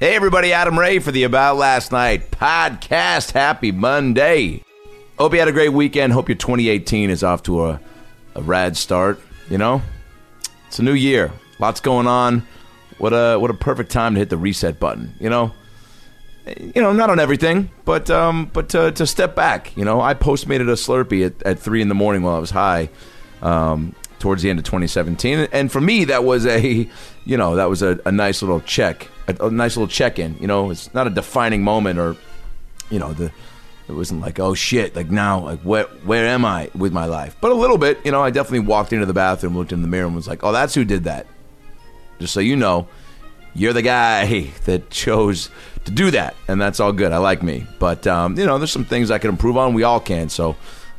Hey, everybody, Adam Ray for the About Last Night podcast. Happy Monday. Hope you had a great weekend. Hope your 2018 is off to a, a rad start. You know, it's a new year. Lots going on. What a what a perfect time to hit the reset button. You know, you know, not on everything, but um, but to, to step back. You know, I postmated a Slurpee at, at three in the morning while I was high. Um, towards the end of 2017, and for me, that was a, you know, that was a, a nice little check, a, a nice little check-in. You know, it's not a defining moment, or, you know, the it wasn't like, oh shit, like now, like where where am I with my life? But a little bit, you know, I definitely walked into the bathroom, looked in the mirror, and was like, oh, that's who did that. Just so you know, you're the guy that chose to do that, and that's all good. I like me, but um, you know, there's some things I can improve on. We all can. So,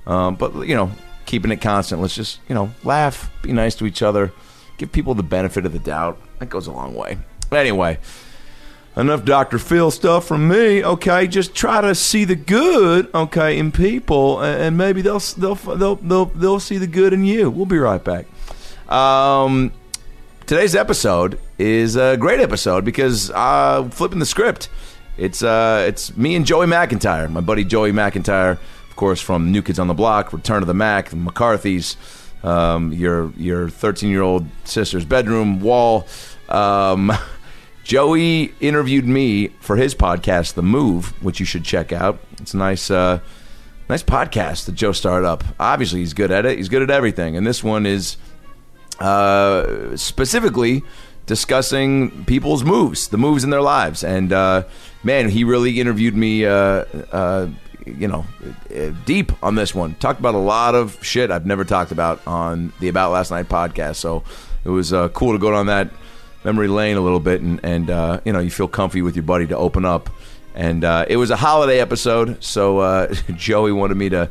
um, but you know, keeping it constant. Let's just you know, laugh, be nice to each other, give people the benefit of the doubt. That goes a long way. Anyway. Enough Dr. Phil stuff from me. Okay, just try to see the good, okay, in people, and maybe they'll they'll they'll they'll, they'll see the good in you. We'll be right back. Um, today's episode is a great episode because uh, flipping the script. It's uh, it's me and Joey McIntyre, my buddy Joey McIntyre, course from New Kids on the Block, Return of the Mac, the McCarthy's, um, your your 13 year old sister's bedroom wall. Um, Joey interviewed me for his podcast, The Move, which you should check out. It's a nice, uh, nice podcast that Joe started up. Obviously, he's good at it. He's good at everything, and this one is uh, specifically discussing people's moves, the moves in their lives. And uh, man, he really interviewed me. Uh, uh, you know, deep on this one. Talked about a lot of shit I've never talked about on the About Last Night podcast. So it was uh, cool to go down that memory lane a little bit, and, and uh, you know you feel comfy with your buddy to open up. And uh, it was a holiday episode, so uh, Joey wanted me to,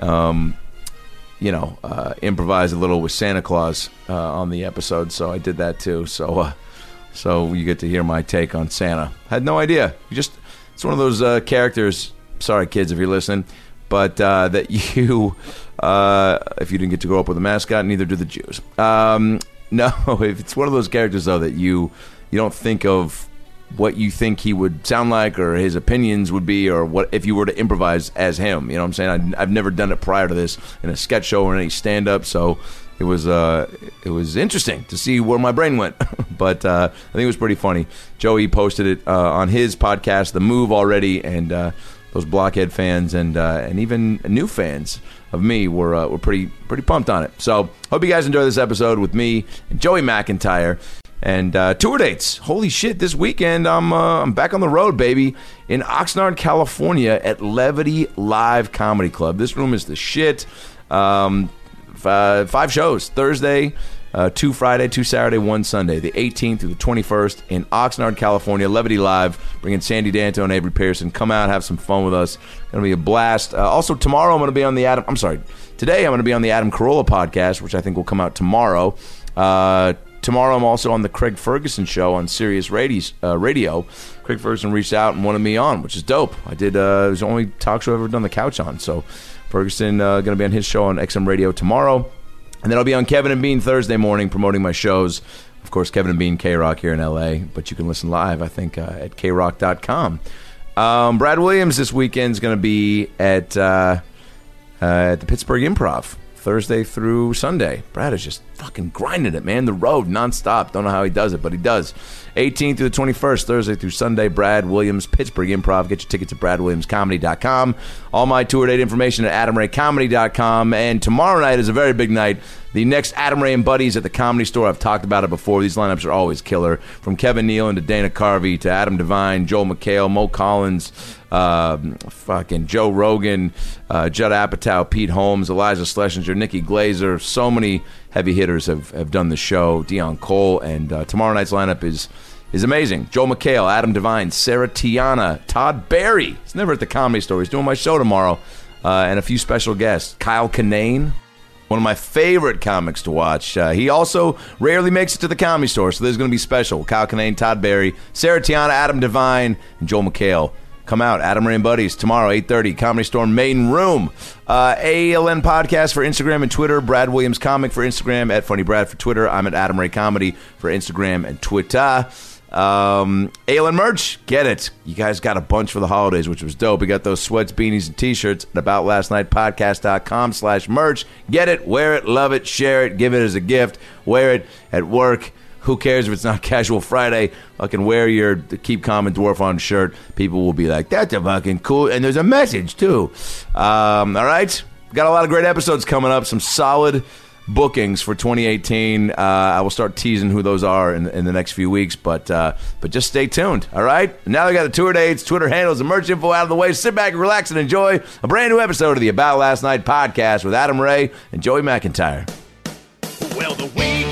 um, you know, uh, improvise a little with Santa Claus uh, on the episode. So I did that too. So, so you get to hear my take on Santa. Had no idea. You just it's one of those characters. Sorry, kids, if you're listening, but that you, if you didn't get to grow up with a mascot, neither do the Jews. Um, no, if it's one of those characters though that you you don't think of what you think he would sound like or his opinions would be or what if you were to improvise as him. You know what I'm saying? I, have never done it prior to this in a sketch show or any stand up, so it was uh, it was interesting to see where my brain went. but uh, I think it was pretty funny. Joey posted it uh, on his podcast, The Move, already, and uh, those Blockhead fans and uh, and even new fans of me were uh, were pretty pretty pumped on it. So hope you guys enjoy this episode with me and Joey McIntyre. And uh, tour dates. Holy shit! This weekend I'm uh, I'm back on the road, baby, in Oxnard, California, at Levity Live Comedy Club. This room is the shit. Um, five, five shows Thursday, uh, two Friday, two Saturday, one Sunday, the 18th through the 21st in Oxnard, California. Levity Live, bringing Sandy Danto and Avery Pearson. Come out, have some fun with us. Going to be a blast. Uh, also, tomorrow I'm going to be on the Adam. I'm sorry, today I'm going to be on the Adam Carolla podcast, which I think will come out tomorrow. Uh, tomorrow I'm also on the Craig Ferguson show on Sirius Radio. Uh, radio. Craig Ferguson reached out and wanted me on, which is dope. I did. Uh, it was the only talk show I've ever done the couch on. So Ferguson uh, going to be on his show on XM Radio tomorrow. And then I'll be on Kevin and Bean Thursday morning promoting my shows. Of course, Kevin and Bean KROQ here in LA, but you can listen live, I think, uh, at kroq.com. Um, Brad Williams this weekend is going to be at, uh, uh, at the Pittsburgh Improv Thursday through Sunday. Brad is just fucking grinding it, man. The road nonstop. Don't know how he does it, but he does. 18th through the 21st, Thursday through Sunday, Brad Williams, Pittsburgh Improv. Get your tickets at bradwilliamscomedy.com. All my tour date information at adamraycomedy.com. And tomorrow night is a very big night. The next Adam Ray and Buddies at the Comedy Store. I've talked about it before. These lineups are always killer. From Kevin Nealon to Dana Carvey to Adam Devine, Joel McHale, Mo Collins, uh, fucking Joe Rogan, uh, Judd Apatow, Pete Holmes, Iliza Shlesinger, Nikki Glazer. So many heavy hitters have, have done the show. Deon Cole. And uh, tomorrow night's lineup is is amazing. Joel McHale, Adam Devine, Sarah Tiana, Todd Barry. He's never at the comedy store. He's doing my show tomorrow. Uh, and a few special guests. Kyle Kinane, one of my favorite comics to watch. Uh, he also rarely makes it to the comedy store, so there's going to be special. Kyle Kinane, Todd Barry, Sarah Tiana, Adam Devine, and Joel McHale. Come out, Adam Ray and Buddies, tomorrow, 8.30, Comedy Store main room. Uh, ALN Podcast for Instagram and Twitter. Brad Williams Comic for Instagram, at Funny Brad for Twitter. I'm at Adam Ray Comedy for Instagram and Twitter. Um, merch, get it. You guys got a bunch for the holidays, which was dope. We got those sweats, beanies, and t-shirts at aboutlastnightpodcast.com slash merch. Get it, wear it, love it, share it, give it as a gift, wear it at work. Who cares if it's not casual Friday? Fucking wear your Keep Calm and Dwarf on shirt. People will be like, that's a fucking cool. And there's a message, too. Um, all right. Got a lot of great episodes coming up. Some solid bookings for 2018. Uh, I will start teasing who those are in, in the next few weeks, but uh, but just stay tuned. All right. Now I got the tour dates, Twitter handles, and merch info out of the way. Sit back, relax, and enjoy a brand new episode of the About Last Night podcast with Adam Ray and Joey McIntyre. Well, the over,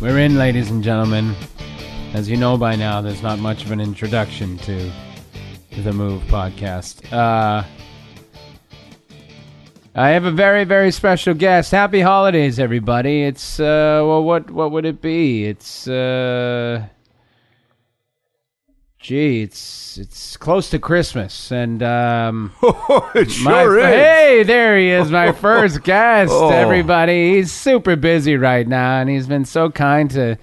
We're in, ladies and gentlemen. As you know by now, there's not much of an introduction to the Move podcast. Uh, I have a very, very special guest. Happy holidays, everybody! It's uh, well, what what would it be? It's uh, gee, it's it's close to Christmas, and um, it my, Hey, there he is, my first guest, Oh. everybody. He's super busy right now, and he's been so kind to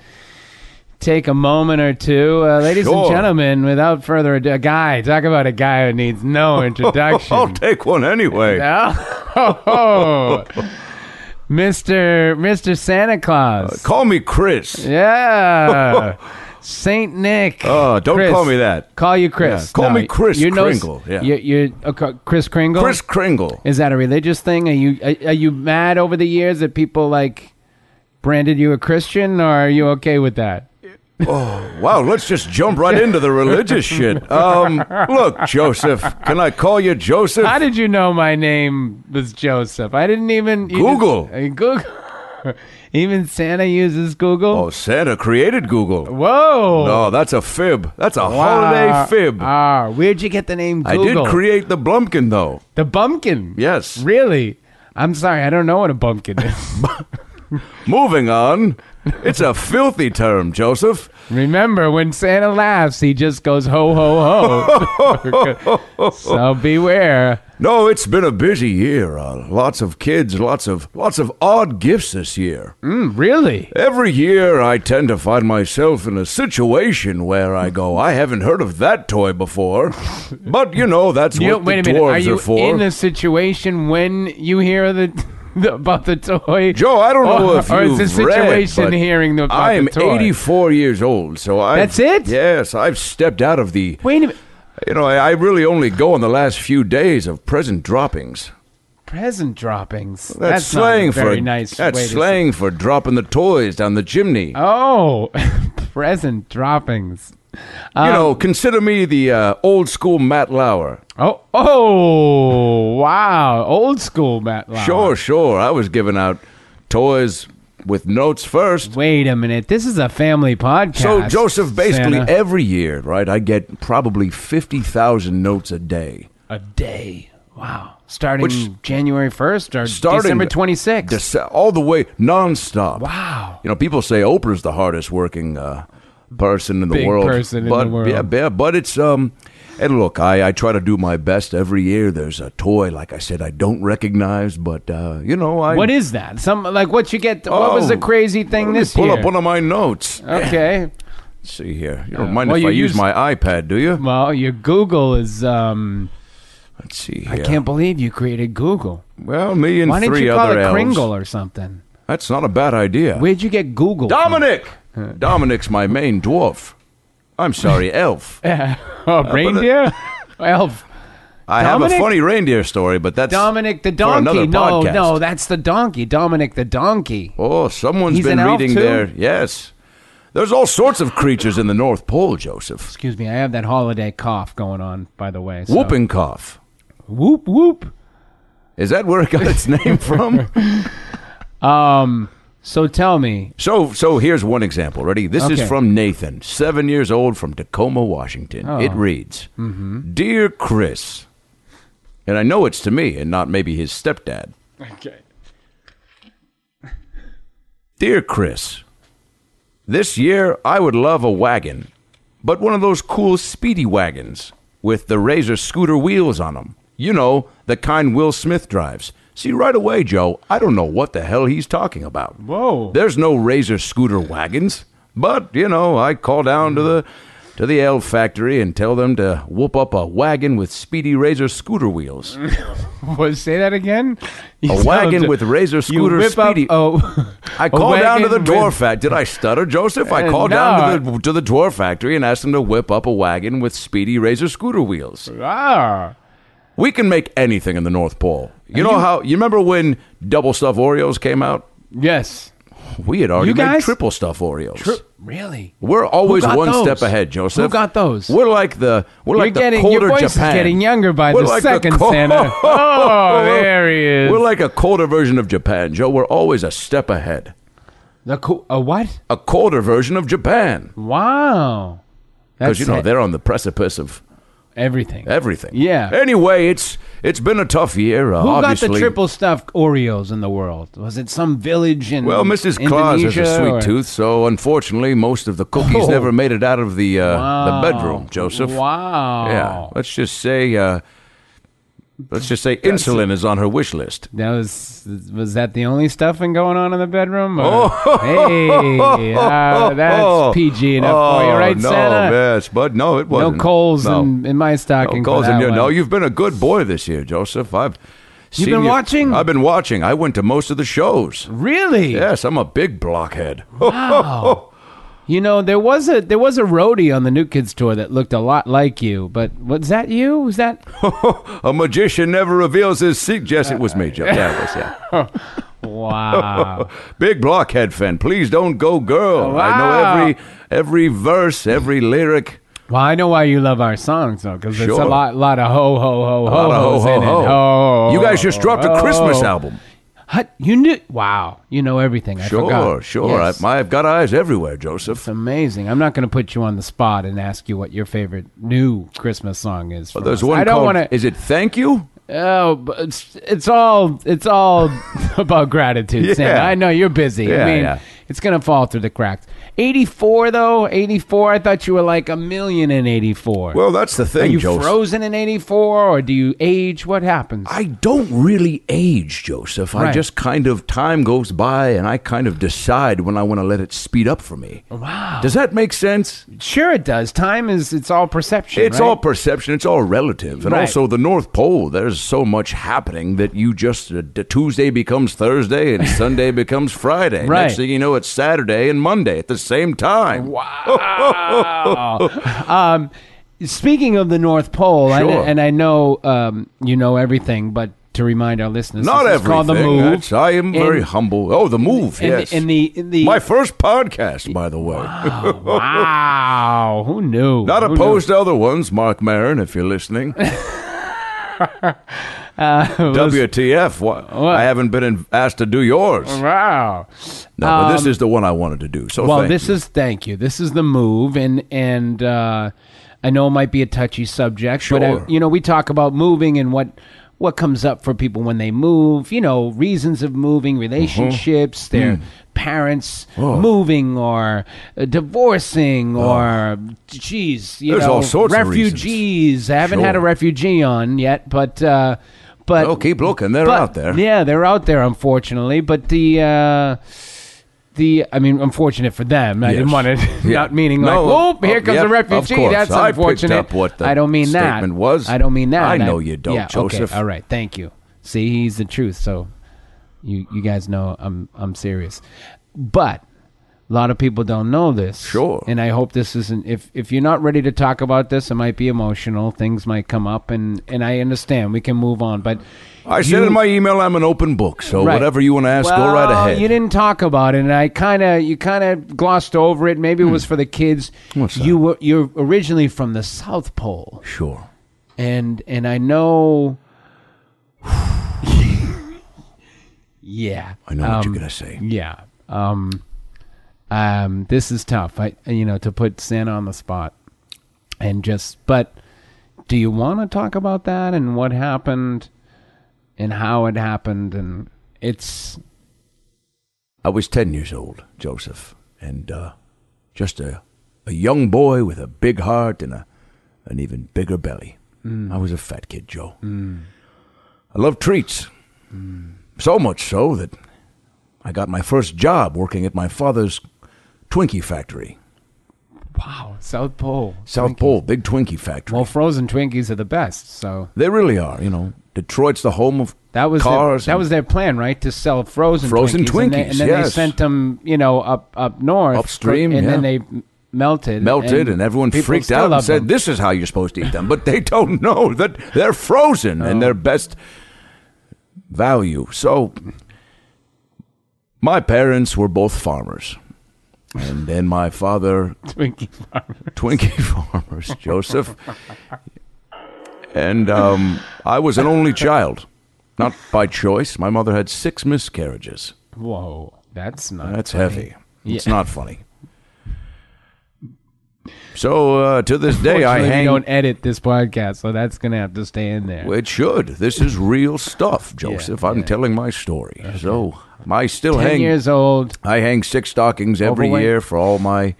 take a moment or two. Uh, ladies and gentlemen, without further ado, a guy, talk about a guy who needs no introduction. I'll take one anyway. Oh, Mr. Mr. Santa Claus. Call me Chris. Yeah. Saint Nick. Oh, don't Chris. call me that. Call you Chris. Yeah, call me Chris you know- Kringle, yeah. You, you, okay, Chris Kringle? Chris Kringle. Is that a religious thing? Are you are, are you mad over the years that people like branded you a Christian, or are you okay with that? Oh wow, let's just jump right into the religious shit. Um, look, Joseph, can I call you Joseph? How did you know my name was Joseph? I didn't even Google. just- uh, Google. even Santa uses Google. Oh, Santa created Google. Whoa! No, that's a fib. That's a Wow. holiday fib. Ah, where'd you get the name I Google? did create the Blumpkin, though. the bumpkin. Yes. Really? I'm sorry, I don't know what a bumpkin is. Moving on. It's a filthy term, Joseph. Remember, when Santa laughs, he just goes ho ho ho. so beware. No, it's been a busy year. Uh, lots of kids, lots of lots of odd gifts this year. Mm, really? Every year, I tend to find myself in a situation where I go, I haven't heard of that toy before. But you know, that's You, what wait a the minute. Are dwarves you are for. in a situation when you hear the, the about the toy? Joe, I don't know or, if or you've is the situation but hearing the, about I'm the toy? 84 years old, so I. That's it? Yes, I've stepped out of the. Wait a minute. You know, I, I really only go on the last few days of present droppings. Present droppings. That's, not slang a very for nice. That's way to slang for dropping the toys down the chimney. Oh, present droppings. You Um, know, consider me the uh, old school Matt Lauer. Oh, oh, wow! Old school Matt. Lauer. Sure, sure. I was giving out toys with notes first. Wait a minute. This is a family podcast. So, Joseph, basically Santa. every year, right, I get probably 50,000 notes a day. a day. Wow. Starting Which- January 1st or Starting December 26th. Dece- all the way, nonstop. wow. You know, people say Oprah's the hardest working uh, person in the Big world. person in but, the world. Yeah, yeah, but it's um. And look, I, I try to do my best every year. There's a toy, like I said, I don't recognize, but uh, you know, I What is that? Some like what you get? what was the Oh, crazy thing Let me this pull year? up one of my notes. okay. Let's see here. You don't mind Well, if you I use, use- my iPad, do you? Well, your Google is. um Let's see here. I can't believe you created Google. Well, me and Why didn't three you call other it elves. Kringle or something? That's not a bad idea. Where'd you get Google? from? Dominic! Dominic's my main dwarf. I'm sorry, elf. oh, reindeer? Elf. I have a funny reindeer story, but that's Dominic the donkey. No, podcast. no, that's the donkey. Dominic the donkey. Oh, someone's He's been reading there. Yes. There's all sorts of creatures in the North Pole, Joseph. Excuse me, I have that holiday cough going on, by the way. so- Whooping cough. Whoop whoop. Is that where it got its name from? Um. So tell me, So, so here's one example. Ready? This is from Nathan, seven years old, from Tacoma, Washington. Oh. It reads, mm-hmm. "Dear Chris," and I know it's to me and not maybe his stepdad. Okay. Dear Chris, this year I would love a wagon, but one of those cool speedy wagons with the Razor scooter wheels on them. You know, the kind Will Smith drives. See, right away, Joe, I don't know what the hell he's talking about. Whoa. There's no Razor scooter wagons, but, you know, I call down to the to the L factory and tell them to whoop up a wagon with speedy Razor scooter wheels. What, say that again. You A wagon him with Razor you scooter whip up- oh, I called down to the dwarf factory. Did I stutter, Joseph? I Uh, called no. down to the to the dwarf factory and asked them to whip up a wagon with speedy razor scooter wheels. Ah. We can make anything in the North Pole. You know you- how you remember when double stuff Oreos came out? Yes. We had already You made triple stuff Oreos. Tri- really? We're always one those? step ahead, Joseph. Who got those? We're like the we're You're like the getting colder your voice Japan. is getting younger by We're the like second, co- Santa. Oh, there he is. We're like a colder version of Japan, Joe. We're always a step ahead. the co- a what? A colder version of Japan. Wow. Because you know it. they're on the precipice of everything. everything. Yeah. Anyway, it's it's been a tough year. Uh, Who got obviously. the triple stuffed Oreos in the world? Was it some village in Well, Mrs. Claus has a sweet or- tooth, so unfortunately, most of the cookies Oh. never made it out of the uh, Wow. the bedroom. Joseph. Wow. Yeah. Let's just say. Uh, let's just say insulin is on her wish list. That was was that the only stuffing going on in the bedroom? or- Oh. hey, uh, that's PG enough for you, right, Oh, no, Santa? yes, but no, it wasn't. coals no. in, in my stocking. No for calls in your. one. No, you've been a good boy this year, Joseph. I've. You've been you- watching? I've been watching. I went to most of the shows. really? Yes, I'm a big blockhead. Wow. You know, there was a there was a roadie on the New Kids tour that looked a lot like you, but was that you? Was that? a magician never reveals his secret. Yes, it was me, Joe. Yeah, it was. Yeah. Wow. Big blockhead fan. Please don't go, girl. I know every every verse, every lyric. well, I know why you love our songs though, because it's a lot lot of ho ho ho ho ho, ho, it. ho. Ho, You guys just dropped a Christmas album. Hut, you knew? Wow, you know everything. I Sure, forgot. sure. Yes. I, I've got eyes everywhere, Joseph. It's amazing. I'm not going to put you on the spot and ask you what your favorite new Christmas song is. from There's us. one I don't want to. Is it Thank You? Oh, it's it's all it's all about gratitude, Yeah. Santa. I know you're busy. Yeah, I mean, yeah. It's gonna fall through the cracks. 84 though, 84. I thought you were like a million in 84. Well, that's the thing. Are you Joseph. frozen in 84 or do you age? What happens? I don't really age, Joseph. I just kind of time goes by and I kind of decide when I want to let it speed up for me. wow. Does that make sense? sure it does. Time is it's all perception. It's right? all perception. It's all relative. And Right. also, the North Pole, there's so much happening that you just, uh, Tuesday becomes Thursday and Sunday becomes Friday. Right. Next thing you know, it's Saturday and Monday at the same time. Wow. um, speaking of the North Pole, I- and I know um, you know everything, but to remind our listeners, Not everything. called the move. That's- I am very humble. Oh, the move, in, yes. in the in the My first podcast, by the way. wow, who knew? Not Who knew? opposed to other ones, Marc Maron, if you're listening. WTF? What? What? I haven't been in, asked to do yours. Wow. No, but this Um, is the one I wanted to do. So well, this you. is thank you. This is the move, and and uh, I know it might be a touchy subject, but Sure. uh, you know we talk about moving and what what comes up for people when they move. You know, reasons of moving, relationships, their parents Mm-hmm. Oh. moving or uh, divorcing or geez, you There's know, all sorts of refugees. I haven't had a refugee on yet, but. Uh, but Oh, keep looking. They're but- out there. Yeah, they're out there, unfortunately. But the uh, the I mean, unfortunate for them. I didn't Yes. want to. Yeah. Not meaning No, like, whoop, here comes a of refugee. course. That's I picked unfortunate. up what the I don't mean that. statement was. I don't mean that. I know you don't, yeah, Joseph. Okay, all right. Thank you. See, he's the truth. So You you guys know I'm I'm serious, but a lot of people don't know this. Sure. And I hope this isn't. If if you're not ready to talk about this, it might be emotional. Things might come up, and and I understand. We can move on, but. I said you- in my email I'm an open book, so Right. whatever you want to ask, go right ahead. You didn't talk about it, and I kind of you kind of glossed over it. Maybe it was for the kids. Hmm. What's that? You were you're originally from the South Pole, Sure. and and I know. yeah, I know what you're um, gonna say. Yeah. Um, um, this is tough. I, you know, to put Santa on the spot, and just. But do you want to talk about that and what happened, and how it happened, and it's I was 10 years old, Joseph, and uh, just a, a young boy with a big heart and a, an even bigger belly. I was a fat kid, Joe. I loved treats. So much so that I got my first job working at my father's Twinkie factory. wow, South Pole, South Twinkies. Pole, big Twinkie factory. Well, frozen Twinkies are the best. So they really are, you know. Detroit's the home of that was cars. their, that was their plan, right? To sell frozen Frozen Twinkies, and, they- and then they sent them, you know, up up north, Upstream, and then they melted, melted, and, everyone freaked out and said, them. "This is how you're supposed to eat them." But they don't know that they're frozen and Oh. their best value. So, my parents were both farmers, and then my father Twinkie farmers. Twinkie farmers, Joseph. And um, I was an only child, not by choice. My mother had six miscarriages. Whoa, that's not. That's funny. heavy. It's not funny. So uh, to this day, I Fortunately, we hang. don't edit this podcast, so that's gonna have to stay in there. It should. This is real stuff, Joseph. I'm yeah. telling my story. So I still Ten hang. years old. I hang six stockings every Overweight? year for all my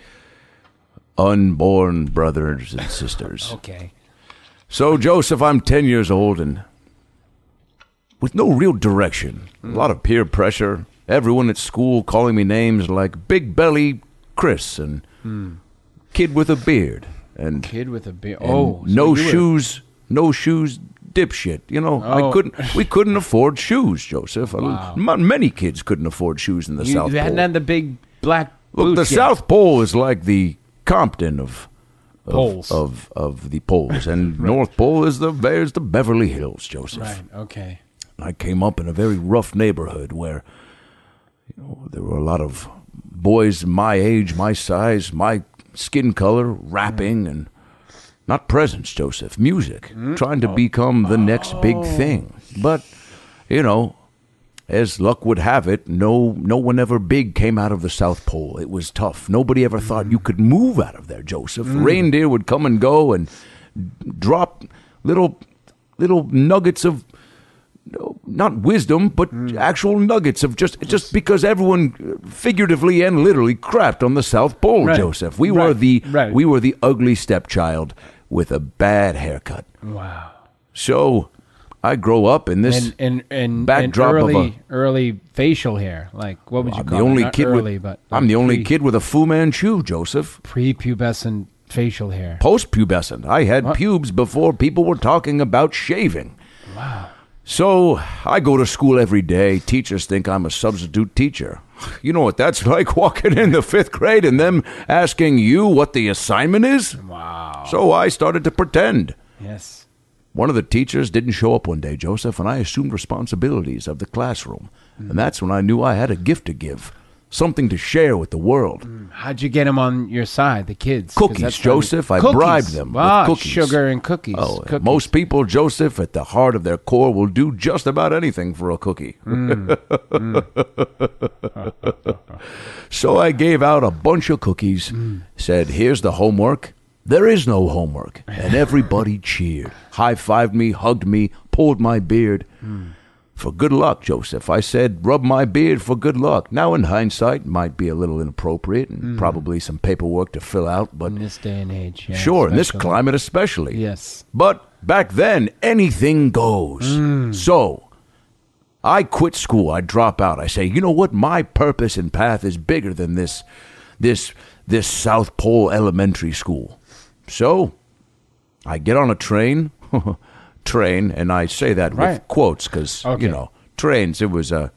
unborn brothers and sisters. Okay. So, Joseph, I'm 10 years old and with no real direction. A lot of peer pressure. Everyone at school calling me names like Big Belly Chris and Kid with a Beard and, Kid with a beard. Oh, so no you were- shoes, no shoes dipshit. You know, I Oh. couldn't we couldn't afford shoes, Joseph. Wow. Many kids couldn't afford shoes in the You, South you hadn't Pole. had the big black Look, the yet. South Pole is like the Compton of of, Poles. of of the poles, and North Pole is the there's the Beverly Hills, Joseph. Right. Okay. I came up in a very rough neighborhood where you know, there were a lot of boys my age, my size, my skin color, rapping mm. and not presents, Joseph, music, mm-hmm. trying to oh. become the next big oh. thing. But you know, as luck would have it, no no one ever big came out of the South Pole. It was tough. Nobody ever thought mm. you could move out of there, Joseph. Mm. Reindeer would come and go and drop little little nuggets of not wisdom, but actual nuggets of just just because everyone uh, figuratively and literally crapped on the South Pole, Right. Joseph. We were the Right. we were the ugly stepchild with a bad haircut. Wow. So I grow up in this. And and and, backdrop and of early early facial hair. Like what would you I'm call the only it? Not kid early, with but I'm the only kid with a Fu Manchu, Joseph. prepubescent facial hair. Postpubescent. I had pubes before people were talking about shaving. Wow. So I go to school every day. Teachers think I'm a substitute teacher. You know what that's like walking in the fifth grade and them asking you what the assignment is? Wow. So I started to pretend. Yes. One of the teachers didn't show up one day, Joseph, and I assumed responsibilities of the classroom. And hmm. that's when I knew I had a gift to give, something to share with the world. Mm, how'd you get them on your side, the kids? Cookies, Joseph. I Cookies. bribed them with Ah, cookies. sugar and cookies. Oh, Cookies. most people, Joseph, at the heart of their core, will do just about anything for a cookie. Mm, mm. so I gave out a bunch of cookies, said, Here's the homework. There is no homework. And everybody cheered, high fived me, hugged me, pulled my beard. For good luck, Joseph. I said, rub my beard for good luck. Now, in hindsight, might be a little inappropriate and hmm. probably some paperwork to fill out, but in this day and age. Yeah, sure, in this climate especially. Yes. But back then, anything goes. Hmm. So I quit school. I drop out. I say, you know what? My purpose and path is bigger than this, this, this South Pole Elementary School. So I get on a train, train, and I say that Right. with quotes because Okay. you know trains. It was a,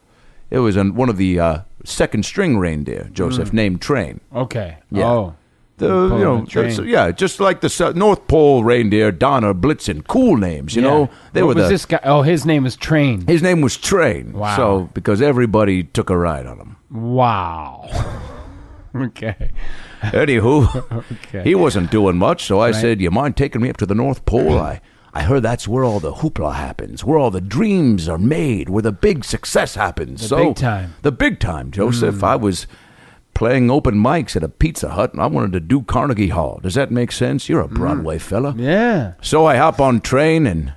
It was an, one of the uh, second string reindeer, Joseph, named Train. Okay. Yeah. Oh. The, you know, train. yeah, just like the North Pole reindeer, Donner, Blitzen, cool names. You Yeah. know, they what were was the. this guy? Oh, his name is Train. His name was Train. Wow. So because everybody took a ride on him. Wow. okay. Anywho, Okay. he wasn't doing much, so I said, "You mind taking me up to the North Pole? I, I heard that's where all the hoopla happens, where all the dreams are made, where the big success happens. The so big time. the big time, Joseph. Hmm. I was playing open mics at a Pizza Hut, and I wanted to do Carnegie Hall. Does that make sense? You're a hmm. Broadway fella. Yeah. So I hop on train and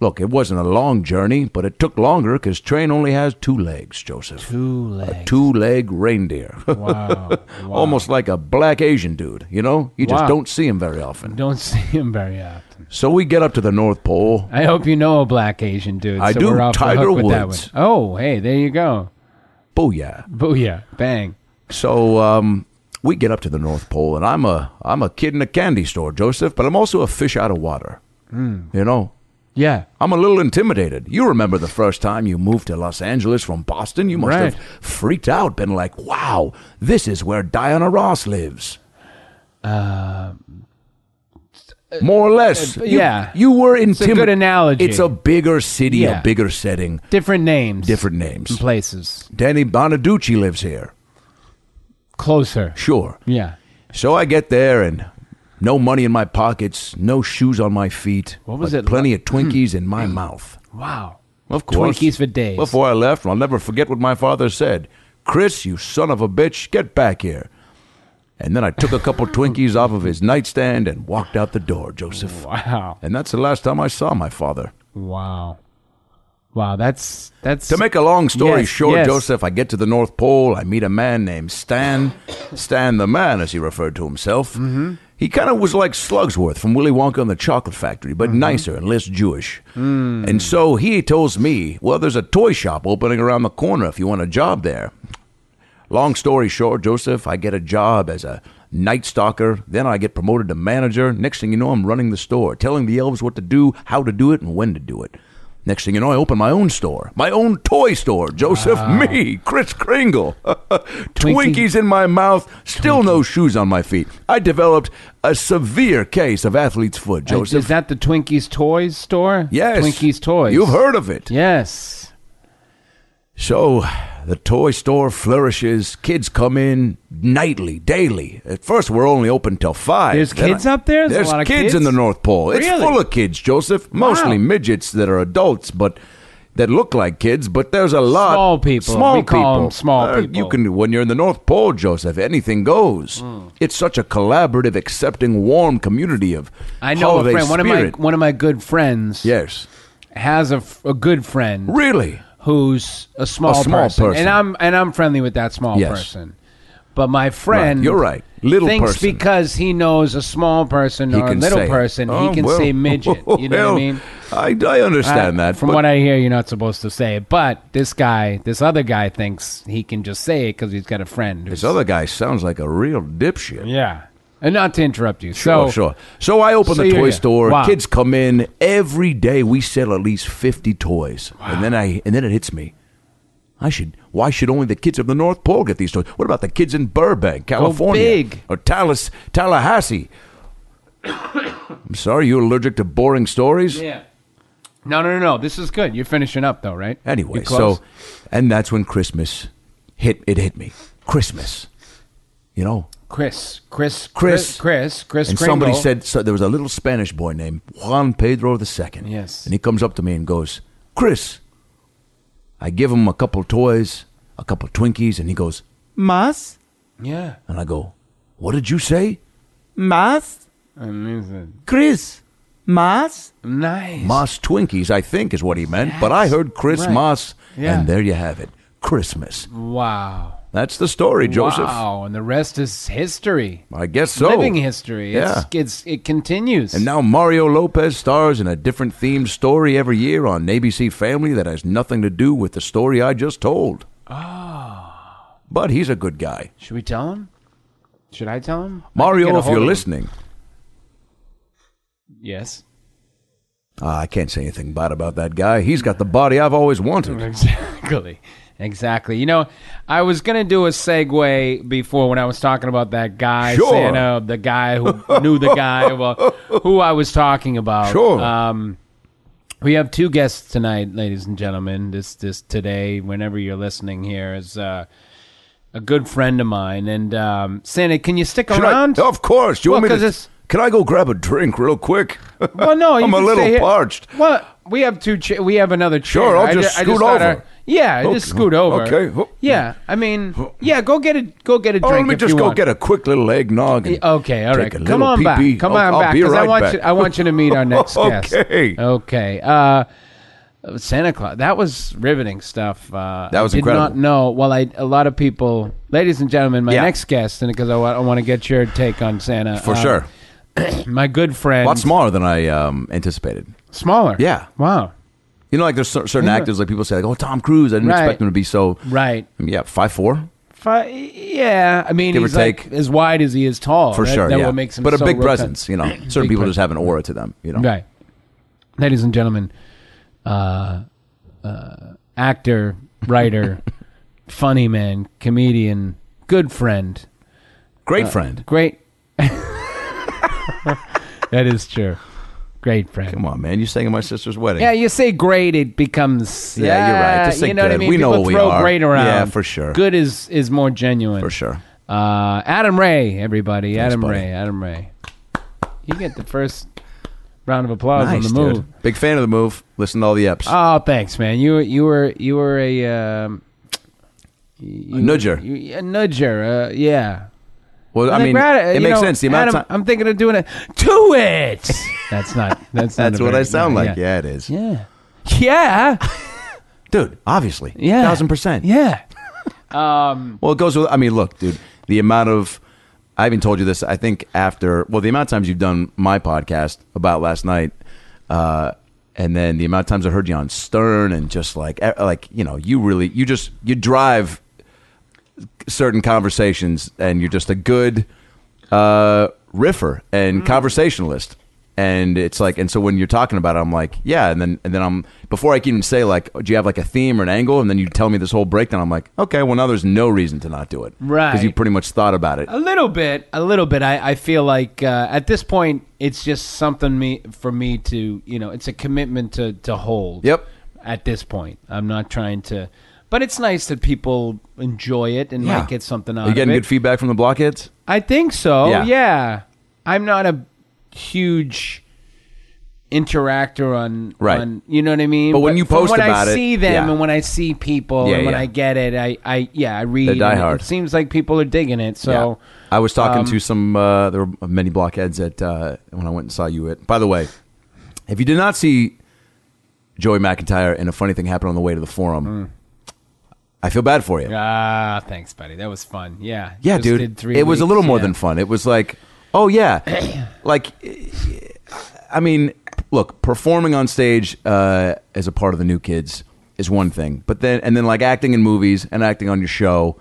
look, it wasn't a long journey, but it took longer because train only has two legs, Joseph. Two legs. A Two leg reindeer. Wow. wow. Almost like a black Asian dude, you know? You just Wow. don't see him very often. Don't see him very often. So we get up to the North Pole. I hope you know a black Asian dude. I so do. We're off the Tiger hook with that Woods. one. Oh, hey, there you go. Booyah. Booyah. Bang. So um, we get up to the North Pole, and I'm a I'm a kid in a candy store, Joseph, but I'm also a fish out of water. Hmm. You know, Yeah. I'm a little intimidated. You remember the first time you moved to Los Angeles from Boston? You must Right. have freaked out, been like, "Wow, this is where Diana Ross lives." More or less, uh, You- yeah. You, were a intimidated. good analogy. It's a bigger city, Yeah. a bigger setting, Different names. different names. and places. Danny Bonaduce lives here. Closer. Sure. Yeah. So I get there and no money in my pockets, no shoes on my feet. What was but it Plenty like- of Twinkies in my mouth. Wow. Of course. Twinkies for days. Before I left, I'll never forget what my father said. Chris, you son of a bitch, get back here. And then I took a couple Twinkies off of his nightstand and walked out the door, Joseph. Wow. And that's the last time I saw my father. Wow. Wow. That's that's To make a long story Yes, short, yes. Joseph, I get to the North Pole. I meet a man named Stan. Stan the Man, as he referred to himself. Mm-hmm. He kind of was like Slugsworth from Willy Wonka and the Chocolate Factory, but Mm-hmm. nicer and less Jewish. Mm. And so he tells me, well, there's a toy shop opening around the corner if you want a job there. Long story short, Joseph, I get a job as a night stalker. Then I get promoted to manager. Next thing you know, I'm running the store, telling the elves what to do, how to do it, and when to do it. Next thing you know, I open my own store, my own toy store. Joseph, me, Chris Kringle. Twinkies in my mouth, still no shoes on my feet. I developed a severe case of athlete's foot, Uh, Joseph. Is that the Twinkies Toys store? yes. Twinkies Toys. You've heard of it. Yes. So the toy store flourishes. Kids come in nightly, daily. At first, we're only open till five. There's Then kids up there? There's There's kids, kids? in the North Pole. It's Really? full of kids, Joseph. Mostly Wow. midgets that are adults, but that look like kids. But there's a lot Small people. Small We people. small Uh, people. You can when you're in the North Pole, Joseph. Anything goes. It's such a collaborative, accepting, warm community of I know a friend. One of my one of my good friends yes, has a, a good friend really. Who's a small, A small person. person. and I'm and I'm friendly with that small Yes. person. But my friend, Right, you're right. Little thinks person. because he knows a small person He or a little person, Oh, he can well. say midget. You know Well, what I mean? I, I understand Uh, that. From but- what I hear, you're not supposed to say it. But this guy, this other guy, thinks he can just say it because he's got a friend. This other guy sounds like a real dipshit. yeah. And not to interrupt you. Sure, so, sure. So I open so the toy store. Wow. Kids come in every day. We sell at least fifty toys, and then I and then it hits me. I should. Why should only the kids of the North Pole get these toys? What about the kids in Burbank, California, big. or Tallahassee? Tallahassee? I'm sorry, you allergic to boring stories? Yeah. No, no, no, no. This is good. You're finishing up, though, right? Anyway, so and that's when Christmas hit. It hit me. Christmas. You know, Chris, Chris, Chris. Chris, Chris, and Kringle. somebody said so there was a little Spanish boy named Juan Pedro II. Yes. And he comes up to me and goes, Chris. I give him a couple toys, a couple Twinkies, and he goes, Mas? "Yeah." And I go, What did you say? Mas? And he Chris? Mas? "Nice." Mas Twinkies, I think is what he meant. But I heard Chris Right. Mas, Yeah. and there you have it. Christmas. Wow. That's the story, Joseph. Wow, and the rest is history. I guess so. Living history. Yeah. It's, it's it continues. And now Mario Lopez stars in a different themed story every year on ABC Family that has nothing to do with the story I just told. Ah. But he's a good guy. should we tell him? Should I tell him? I can get Mario, if you're listening, Yes. Uh, I can't say anything bad about that guy. He's got the body I've always wanted. Exactly. exactly. You know, I was gonna do a segue before when I was talking about that guy, Sure. Santa, the guy who knew the guy, well, who I was talking about. Sure. Um, we have two guests tonight, ladies and gentlemen. This this today, whenever you're listening here, is uh, a good friend of mine. And um, Santa, can you stick Should I- around? of course. Do you Well, want me to? Can I go grab a drink real quick? Well, no, I'm a little parched. Well, we have two. Cha- we have another chair. Sure, I'll I just ju- I scoot thought over. Yeah, Okay. just scoot over. Okay. Yeah, I mean, yeah, go get a go get a Oh, let me if just you go want. get a quick little eggnog. And Okay, all right. take a Come little on back. pee-pee. Come I'll- on I'll back be I right want back. you. I want you to meet our next guest. Okay. Okay. Uh, Santa Claus. That was riveting stuff. Uh, That was I did incredible. not know. Well, I a lot of people, ladies and gentlemen, my Yeah. next guest, and because I wa- I want to get your take on Santa For sure. My good friend, A lot smaller than I um, anticipated. smaller. Yeah. Wow. You know, like there's certain Yeah. actors, like people say, like, "Oh, Tom Cruise." I didn't Right. expect him to be so. Right. Yeah, five four Fi- yeah, I mean, Give or he's like take. as wide as he is tall. for That- sure. That yeah, what makes him but a so big presence. You know, certain Big people pres- just have an aura to them. You know, Right. Ladies and gentlemen, uh, uh, actor, writer, funny man, comedian, good friend, great friend. great. that is true. Great friend. Come on, man! You sang at my sister's wedding. Yeah, you say great, it becomes. Yeah, you're right. Just say you know what I mean. We know People what we are. great around. Yeah, for sure. Good is is more genuine. for sure. Uh, Adam Ray, everybody. Thanks, Adam buddy. Ray. Adam Ray. You get the first round of applause Nice, on the move. dude. Big fan of the move. Listen to all the eps. Oh, thanks, man. You were you were you were a um, you, A nudger. You, a nudger. Uh, yeah. Well, I And mean, grad- it makes know, sense. The amount Adam, of time. I'm thinking of doing it to it. That's not. That's not That's what very- I sound yeah, like. Yeah. it is, Yeah. Yeah. dude. Obviously, Yeah. thousand percent. Yeah. Um. Well, it goes with. I mean, look, dude. The amount of. I even told you this. I think after. Well, the amount of times you've done my podcast about last night, uh, and then the amount of times I heard you on Stern, and just like, like you know, you really, you just, you drive certain conversations, and you're just a good uh, riffer and conversationalist. And it's like, and so when you're talking about it, I'm like, yeah. And then, and then I'm before I can even say like, do you have like a theme or an angle? And then you tell me this whole breakdown. I'm like, okay, well now there's no reason to not do it, Right. Because you pretty much thought about it. A little bit, a little bit. I, I feel like uh, at this point, it's just something me for me to, you know, it's a commitment to to hold. Yep. At this point, I'm not trying to, but it's nice that people enjoy it and Yeah. might get something out Are you getting of it. good feedback from the blockheads? I think so. Yeah. Yeah. I'm not a huge interactor on Right. on you know what I mean. But when you from post when about I it, see them yeah. and when I see people Yeah, and when yeah. I get it, I I yeah I read. They're and diehard. It seems like people are digging it. So Yeah. I was talking um, to some. Uh, there were many blockheads at uh, when I went and saw you at. By the way, if you did not see Joey McIntyre and a funny thing happened on the way to the forum, I feel bad for you. ah, thanks, buddy. That was fun. Yeah, Yeah, Just dude. It was a weeks, little more yeah. than fun. It was like, oh yeah, like, I mean, look, performing on stage uh, as a part of the New Kids is one thing, but then and then like acting in movies and acting on your show,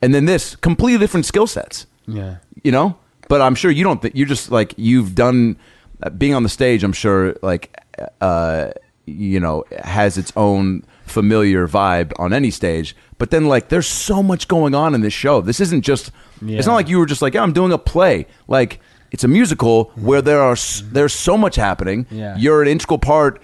and then this completely different skill sets. Yeah. You know, but I'm sure you don't. Th- you're just like you've done uh, being on the stage. I'm sure like uh, you know has its own familiar vibe on any stage. But then like there's so much going on in this show. This isn't just. It's not like you were just like yeah, I'm doing a play. Like it's a musical where there are s- there's so much happening. Yeah. You're an integral part.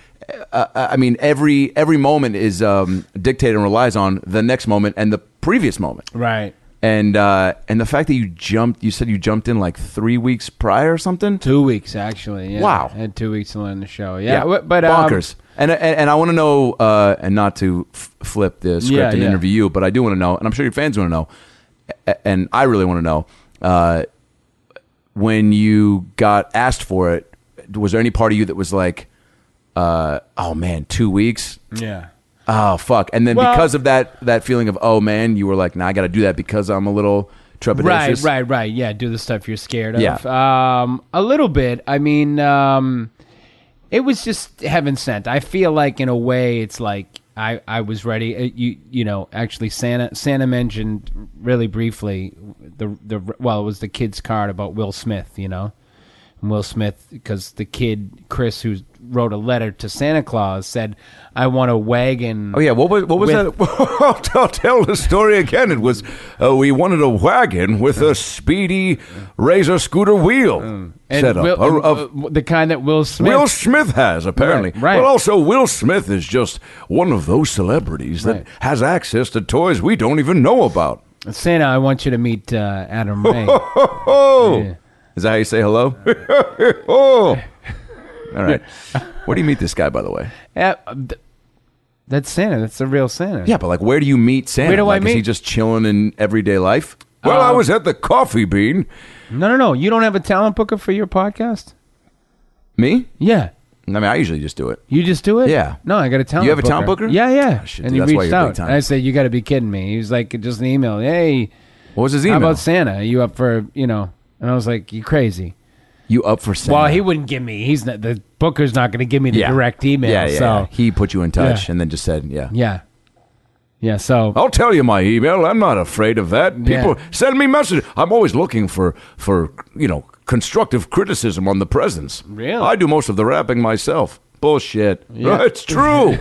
Uh, I mean, every every moment is um, dictated and relies on the next moment and the previous moment Right. And uh, and the fact that you jumped, you said you jumped in like three weeks prior or something. Two weeks actually. Yeah. Wow. I had two weeks to learn the show. Yeah, w- but um, bonkers. and, and and I want to know, uh, and not to f- flip the script Yeah, and yeah. interview you, but I do want to know, and I'm sure your fans want to know, a- and I really want to know, uh, when you got asked for it, was there any part of you that was like, uh, oh man, two weeks? Yeah. Oh fuck! And then Well- because of that that feeling of oh man, you were like, nah, I got to do that because I'm a little trepid. Right, trepidatious. right, right. Yeah, do the stuff you're scared of. Yeah. Um, a little bit. I mean, um, it was just heaven sent. I feel like in a way, it's like I, I was ready. Uh, you you know, actually, Santa Santa mentioned really briefly the the well, it was the kid's card about Will Smith. You know, And Will Smith, because the kid Chris, who wrote a letter to Santa Claus, said, "I want a wagon." Oh yeah, what was what was With- that? tell, tell the story again. It was uh, we wanted a wagon with a speedy razor scooter wheel And set up. Will, A- a- uh, the kind that Will Smith. Will Smith has apparently. Right, right. Well, also Will Smith is just one of those celebrities that Right. has access to toys we don't even know about. Santa, I want you to meet uh, Adam Ray. Oh, Yeah. Is that how you say hello? oh, all right. Where do you meet this guy, by the way? Yeah, th- that's Santa. That's the real Santa. Yeah, but like, where do you meet Santa? Where do I like, Is he just chilling in everyday life? Well, I Um, was at the Coffee Bean. No, no, no. You don't have a talent booker for your podcast? Me? Yeah. I mean, I usually just do it. You just do it? Yeah. No, I got a talent. You have a talent booker? Yeah, yeah. Oh, shit, and dude, he that's why reached you're big out. time. And I said, "You got to be kidding me." He was like, just an email. Hey, What was his how email? about Santa? Are you up for you know? And I was like, "You crazy?" you up for Santa? Well, he wouldn't give me. He's not the booker's not going to give me the yeah. direct email. Yeah, yeah, so yeah. He put you in touch Yeah. and then just said, yeah. yeah, yeah. So I'll tell you my email. I'm not afraid of that. People Yeah. send me messages. I'm always looking for for you know constructive criticism on the presents. Really? I do most of the rapping myself. Bullshit. Yeah. It's true.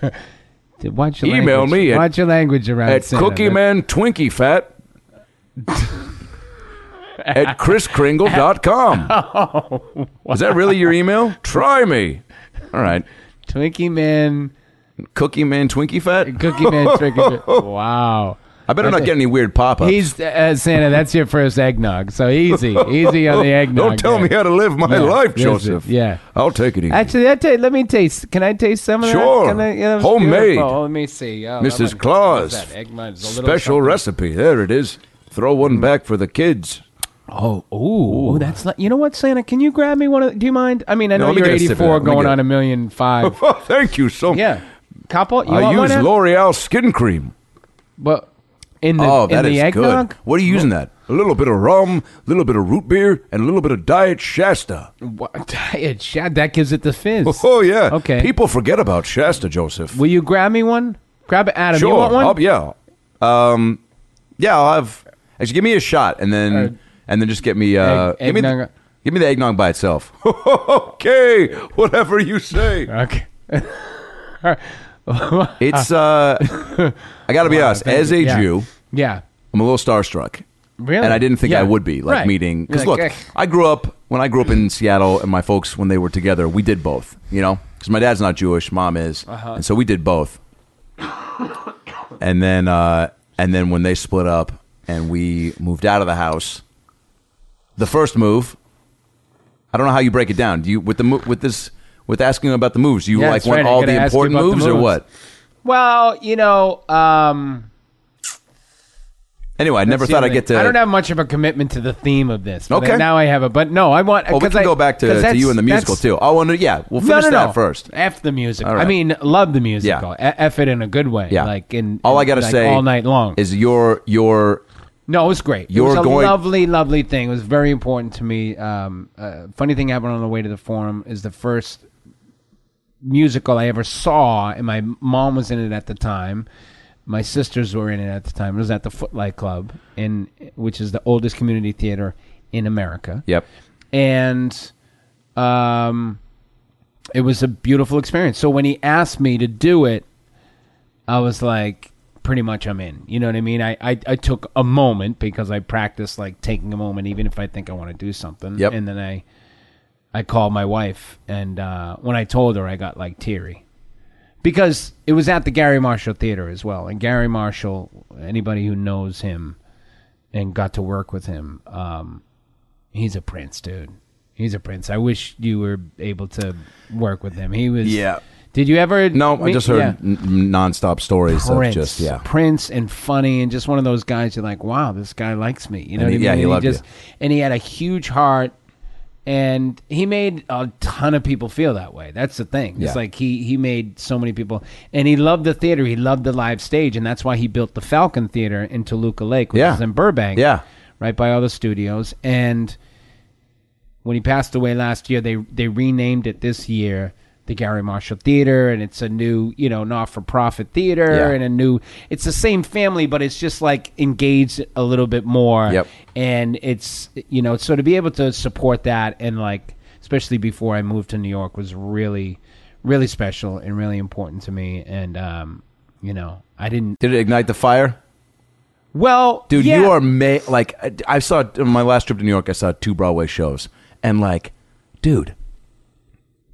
watch your Email language. me at- watch your language around at Santa. Cookie Man Twinkie Fat at chriskringle.com. Oh, Is that really your email? Try me. All right. Twinkie Man, Cookie Man Twinkie Fat? Cookie Man, Twinkie Man. Wow. I better not get any weird pop ups. He's uh, Santa. That's your first eggnog. So easy, easy on the eggnog. Don't tell there. me how to live my Yeah, life, Joseph. yeah. I'll take it easy. Actually, I tell let me taste. Can I taste some of Sure. that? Yeah, Homemade. Oh, let me see. Oh, Mrs. Claus. that? Eggnog is a little Special something. recipe. There it is. Throw one back for the kids. Oh, ooh, that's like you know what, Santa? Can you grab me one of? Do you mind? I mean, I No, know let me you're get a sip of 84, that. Let me going get on a million five. Oh, thank you so much. yeah, couple. You I want use one? L'Oreal skin cream. But in the oh, in that the is eggnog. good. What are you using that? A little bit of rum, a little bit of root beer, and a little bit of Diet Shasta. What? It, shad- that gives it the fizz. Oh, yeah. Okay. People forget about Shasta, Joseph. Will you grab me one? Grab it, Adam. sure. You want one? I'll- yeah. Um, yeah, I'll have. Actually, give me a shot, and then and then just get me. Uh, egg- give me. The, eggnog. give me the eggnog by itself. okay, whatever you say. Okay. It's. uh I got to be honest. thank As you. a Yeah. Jew, yeah. I'm a little starstruck. Really? And I didn't think Yeah. I would be like Right. meeting You're because like, look. I grew up when I grew up in Seattle, and my folks when they were together, we did both. You know, because my dad's not Jewish, mom is, Uh-huh. and so we did both. and then, uh, and then when they split up and we moved out of the house, the first move, I don't know how you break it down. Do you with the mo- with this with asking about the moves? Do you Yeah, like want right. All the important about the moves, or what? Well, you know, um, Anyway, I never thought I'd get to. I don't have much of a commitment to the theme of this. but Okay. Now I have a, but no, I want. Well, we can I- go back to, to you and the musical too. I want to. Yeah, we'll No, finish no, that no. first. After the musical. Right. I mean, love the musical. Yeah. F it in a good way. Yeah, Like in. all I got to like, say all night long. is your your No, it was great. You're it was a going- lovely, lovely thing. It was very important to me. Um, uh, funny thing happened on the way to the forum is the first musical I ever saw, and my mom was in it at the time. My sisters were in it at the time. It was at the Footlight Club, in which is the oldest community theater in America. Yep. and um, it was a beautiful experience. So when he asked me to do it, I was like, pretty much I'm in. You know what I mean? I, I, I took a moment because I practice like taking a moment, even if I think I want to do something. Yep. And then I I called my wife, and uh, when I told her, I got like teary because it was at the Garry Marshall Theater as well. And Garry Marshall, anybody who knows him and got to work with him, um, he's a prince, dude. He's a prince. I wish you were able to work with him. He was. Yeah. Did you ever? No, I meet- just heard yeah. n- nonstop stories Prince, of just yeah. Prince and funny and just one of those guys you're like, wow, this guy likes me. You know And what he- I yeah, he And loved just, you. And he had a huge heart, and he made a ton of people feel that way. That's the thing. Yeah. It's like he he made so many people, and he loved the theater. He loved the live stage, and that's why he built the Falcon Theater in Toluca Lake, which Yeah. is in Burbank. Yeah. right by all the studios. And when he passed away last year, they they renamed it this year the Garry Marshall Theater, and it's a new, you know, not-for-profit theater, Yeah. and a new. It's the same family, but it's just like engaged a little bit more. Yep. And it's you know, so to be able to support that and like, especially before I moved to New York, was really, really special and really important to me. And um, you know, I didn't. Did it ignite the fire? Well, Dude, yeah. you are ma- like I I saw on my last trip to New York. I saw two Broadway shows, and like, dude,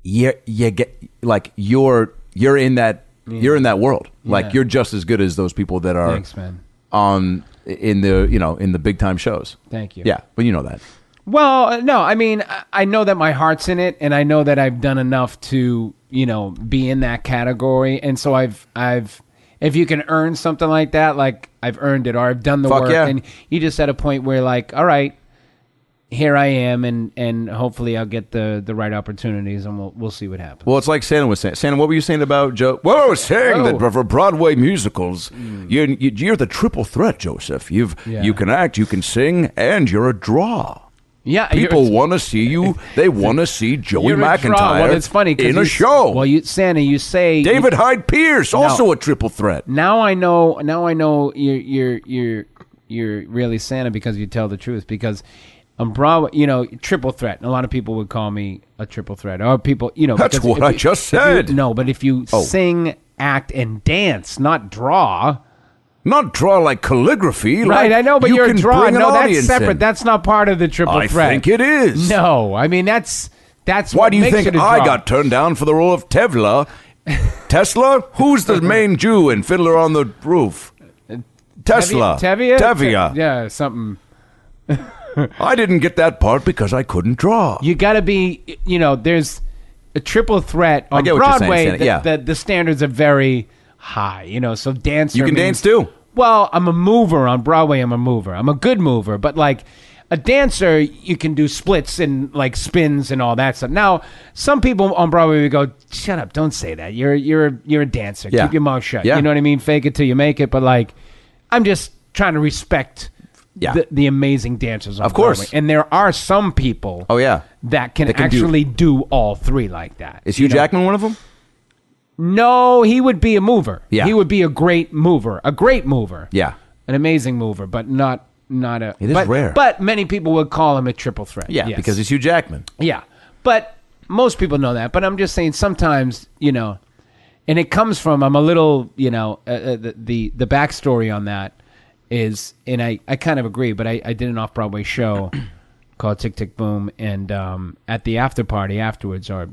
you you get like you're you're in that you're in that world. Like Yeah. you're just as good as those people that are Thanks, man. on in the you know in the big time shows. Thank you. Yeah, but you know that. Well, uh, no, I mean, I- I know that my heart's in it, and I know that I've done enough to, you know, be in that category, and so I've, I've, if you can earn something like that, like I've earned it, or I've done the Fuck work, yeah. and you just at a point where, like, all right, here I am, and and hopefully I'll get the the right opportunities, and we'll we'll see what happens. Well, it's like Santa was saying. Santa, what were you saying about Joe? Well, I was saying Oh. that for Broadway musicals, mm. you're, you're the triple threat, Joseph. You've Yeah. you can act, you can sing, and you're a draw. yeah, People want to see you. They want to see Joey you're a draw. McIntyre Well, it's funny in a show. Well, you Santa, you say David Hyde Pierce, also a triple threat. now I know now I know you're you're you're you're really Santa because you tell the truth because on Broadway you know triple threat and a lot of people would call me a triple threat or people you know That's what if I you- just if you- said. no but if you Oh. sing act and dance not draw Not draw like calligraphy. right like I know but you you're a can draw bring an no that's separate in. that's not part of the triple I threat I think it is. no I mean that's that's Why what do you think I draw. got turned down for the role of Tevla? Tesla? Who's the main Jew in Fiddler on the Roof? Uh, Tesla. Tevye Tevye. Te- yeah something I didn't get that part because I couldn't draw. you got to be you know there's a triple threat on get what you're saying, broadway the, Yeah. the, the standards are very high you know so dancer You can means- dance too. well i'm a mover on broadway i'm a mover i'm a good mover but like a dancer you can do splits and like spins and all that stuff now some people on broadway would go shut up don't say that you're you're you're a dancer Yeah. keep your mouth shut Yeah. you know what i mean fake it till you make it but like i'm just trying to respect Yeah. the, the amazing dancers Of course. Broadway. and there are some people Oh, yeah. that can, That can do- actually do, all three like that. Is Hugh You know? Jackman one of them? No, he would be a mover. Yeah. he would be a great mover, a great mover. Yeah. an amazing mover, but not not a. It is but, rare. but many people would call him a triple threat. Yeah, yes. because he's Hugh Jackman. yeah, but most people know that. But I'm just saying sometimes you know, and it comes from I'm a little you know uh, uh, the, the the backstory on that is, and I I kind of agree, but I I did an off Broadway show called Tick Tick Boom, and um, at the after party afterwards or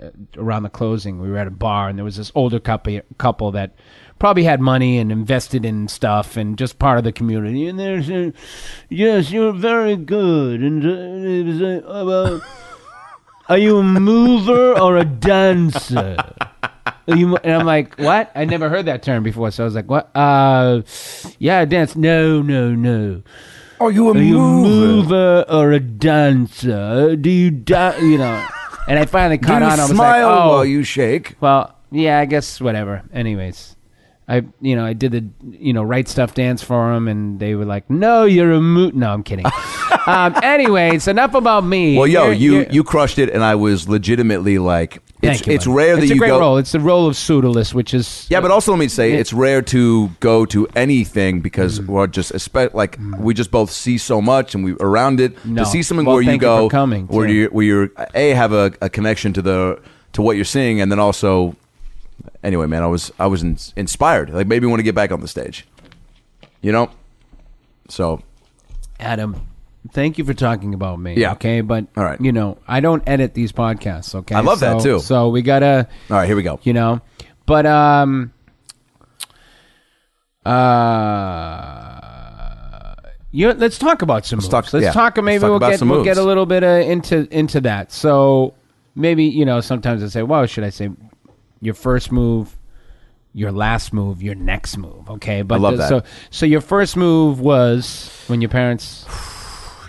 uh, around the closing, we were at a bar, and there was this older couple couple that probably had money and invested in stuff and just part of the community. And they're saying, "Yes, you're very good." And uh, it was like, "Oh, well, are you a mover or a dancer? You, and I'm like, what? I never heard that term before. So I was like, what? Uh, yeah, dance. No, no, no. Are you a Are you a mover or a dancer? Do you da- You know. And I finally Do caught you on. I was smile like, oh, while you shake? well, yeah, I guess whatever. Anyways, I you know I did the you know right stuff dance for them, and they were like, "No, you're a moot." No, I'm kidding. um, anyways, enough about me. Well, yo, You're- you you're- you crushed it, and I was legitimately like, it's Thank you, it's rare that it's you a great go. role. It's the role of pseudolus, which is Yeah, but also let me say Yeah. it's rare to go to anything because Mm. we're just like we just both see so much and we around it No. to see something Well, where you you go for coming, where you where you're a have a, a connection to the to what you're seeing and then also anyway, man, I was I was in, inspired. Like maybe want to get back on the stage, you know. So Adam. Thank you for talking about me. Yeah. Okay, but All right. you know I don't edit these podcasts. Okay, I love that, too. So we gotta. all right, here we go. you know but um uh you let's talk about some moves. talk- let's yeah, talk let's maybe talk we'll get we'll get a little bit uh, into into that so maybe you know sometimes i say well should i say your first move your last move your next move okay but love the- that. so so your first move was when your parents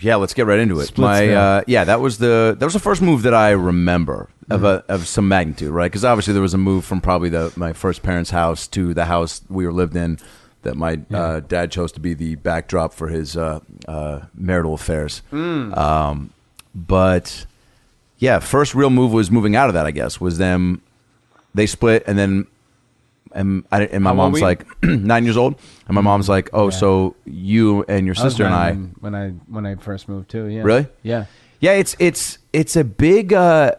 Yeah, let's get right into it. My uh, yeah, that was the that was the first move that I remember of a of some magnitude, right? Because obviously there was a move from probably the my first parents' house to the house we were lived in that my uh, dad chose to be the backdrop for his uh, uh, marital affairs. Um, but yeah, first real move was moving out of that. I guess was them. They split, and then and I, and my How mom's like nine years old, and my mom's like, oh, so you and your sister and I. when I when I first moved too. Yeah. Really? Yeah. Yeah, it's it's it's a big. uh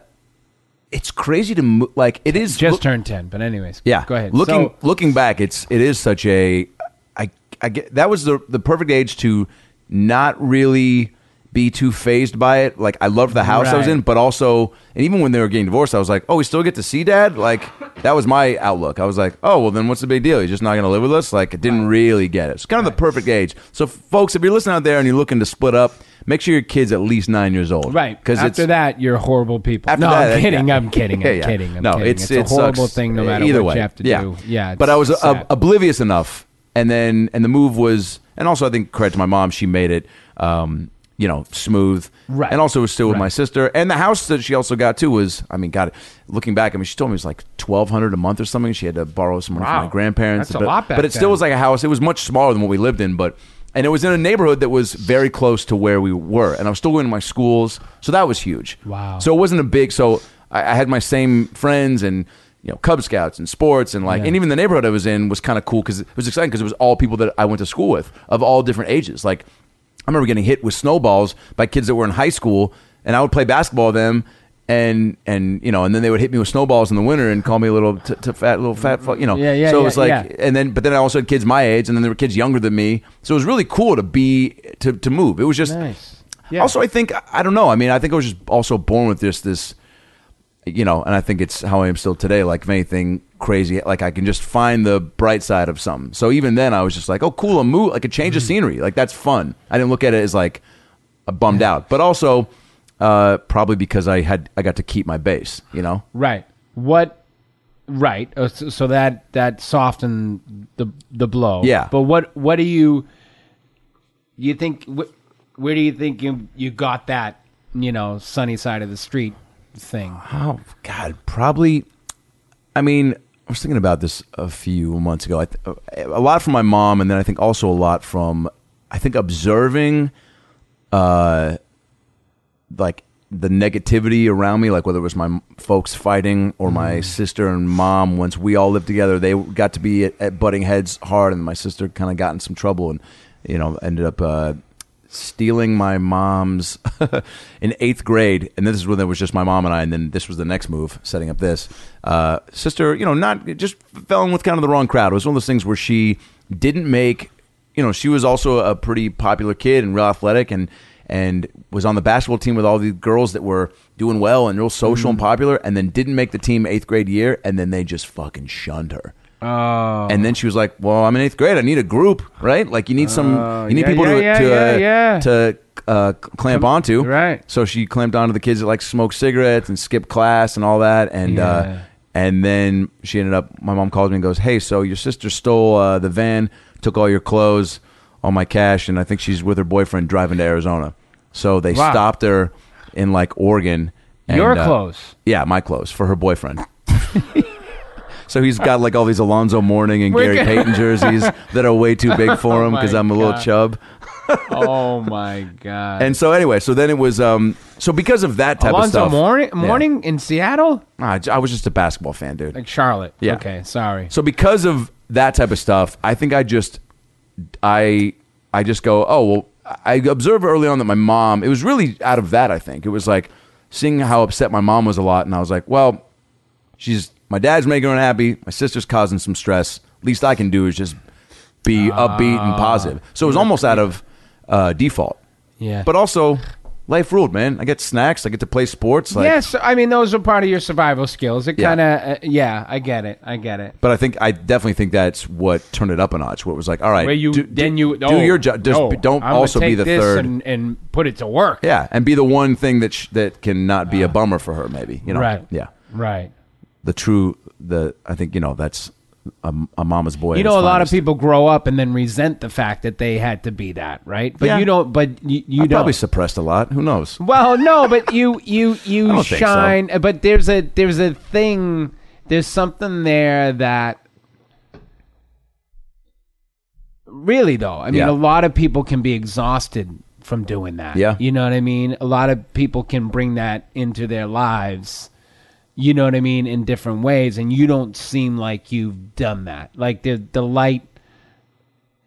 It's crazy to mo- like. It is Just look- turned ten, but anyways. Yeah. Go ahead. Looking So- looking back, it's it is such a I I get that was the the perfect age to not really be too phased by it. Like I loved the house I was Right. in, but also and even when they were getting divorced, I was like, Oh, we still get to see dad? Like that was my outlook. I was like, Oh, well then what's the big deal? He's just not gonna live with us? Like I didn't really get it. It's kind of the perfect age. So folks, if you're listening out there and you're looking to split up, make sure your kid's at least nine years old. Right. Because after it's that, you're horrible people. after no, that, I'm kidding. I'm kidding. I'm Yeah, yeah. kidding. I'm no, kidding. it's a it horrible sucks thing, no matter either what way. you have to yeah. do. Yeah. but I was uh, sad. oblivious enough, and then and the move was, and also I think credit to my mom, she made it, um, you know, smooth, Right. And also was still with my sister, and the house that she also got too was, I mean, God, looking back, I mean, she told me it was like twelve hundred a month or something. She had to borrow some money from my grandparents. That's a but, lot back but it still then. was like a house. It was much smaller than what we lived in, but. And it was in a neighborhood that was very close to where we were, and I was still going to my schools, so that was huge. Wow. So it wasn't a big. So I, I had my same friends and you know Cub Scouts and sports and like Yeah. and even the neighborhood I was in was kind of cool because it was exciting because it was all people that I went to school with of all different ages. Like I remember getting hit with snowballs by kids that were in high school, and I would play basketball with them. And and you know, and then they would hit me with snowballs in the winter and call me a little t- t- fat, little fat, fuck, you know. Yeah, yeah, So it yeah, was like, yeah. and then but then I also had kids my age, and then there were kids younger than me. So it was really cool to be to to move. It was just Nice. Yeah. also, I think I don't know. I mean, I think I was just also born with this this, you know, and I think it's how I am still today. Like if anything crazy, like I can just find the bright side of something. So even then, I was just like, oh, cool, a move, like a change Mm-hmm. of scenery, like that's fun. I didn't look at it as like a bummed out, but also uh, probably because I had I got to keep my base. You know, Right. What? Right. So, so that that softened the the blow. Yeah. But what what do you you think? Wh- where do you think you you got that? You know, sunny side of the street thing. Oh God, probably. I mean, I was thinking about this a few months ago. I th- a lot from my mom, and then I think also a lot from I think observing, uh, like the negativity around me, like whether it was my folks fighting or my sister and mom. Once we all lived together, they got to be at, at butting heads hard, and my sister kind of got in some trouble, and you know ended up. Uh, stealing my mom's in eighth grade, and this is when there was just my mom and I, and then this was the next move, setting up this uh, sister. You know, not just fell in with kind of the wrong crowd. It was one of those things where she didn't make. You know, she was also a pretty popular kid and real athletic, and and was on the basketball team with all these girls that were doing well and real social and popular, and then didn't make the team eighth grade year, and then they just fucking shunned her. Oh. And then she was like, "Well, I'm in eighth grade. I need a group, right? Like you need some, you need yeah, people yeah, to yeah, to yeah, uh, yeah. to uh, clamp onto, right. So she clamped onto the kids that like smoke cigarettes and skip class and all that, and Yeah. uh, and then she ended up. My mom calls me and goes, "Hey, so your sister stole uh, the van, took all your clothes, all my cash, and I think she's with her boyfriend driving to Arizona. So they Wow. stopped her in like Oregon. and, Your uh, clothes. yeah, my clothes for her boyfriend." So he's got like all these Alonzo Mourning and Gary Payton jerseys that are way too big for Oh him because I'm a little chub. oh my god. And so anyway, so then it was um so because of that type of stuff. Mourning Mourning in Seattle, Nah, I j- I was just a basketball fan, dude. like Charlotte. Yeah. Okay. Sorry. So because of that type of stuff, I think I just I I just go, oh well. I observed early on that my mom. It was really out of that. I think it was like seeing how upset my mom was a lot, and I was like, well, she's my dad's making her unhappy. My sister's causing some stress. Least I can do is just be upbeat and positive. So it was almost out of uh, default. Yeah. But also, life ruled, man. I get snacks. I get to play sports. Like, yes, I mean those are part of your survival skills. It Yeah. kind of, uh, yeah, I get it. I get it. But I think I definitely think that's what turned it up a notch. What was like, all right, Where you do, then do- you do oh, your job. Just no, don't I'm gonna also be take the this third. and, and put it to work. yeah, and be the one thing that sh- that can not be a bummer for her. Maybe you know. Right. Yeah. Right. The true. The I think you know that's a, a mama's boy. You know, a lot of people grow up and then resent the fact that they had to be that, right? But Yeah. you don't. But you, you I don't. probably suppressed a lot. Who knows? Well, no, but you you I you don't think so. shine. But there's a there's a thing. There's something there that. Really though, I mean, Yeah. a lot of people can be exhausted from doing that. Yeah. You know what I mean? A lot of people can bring that into their lives. You know what I mean in different ways and you don't seem like you've done that. Like the the light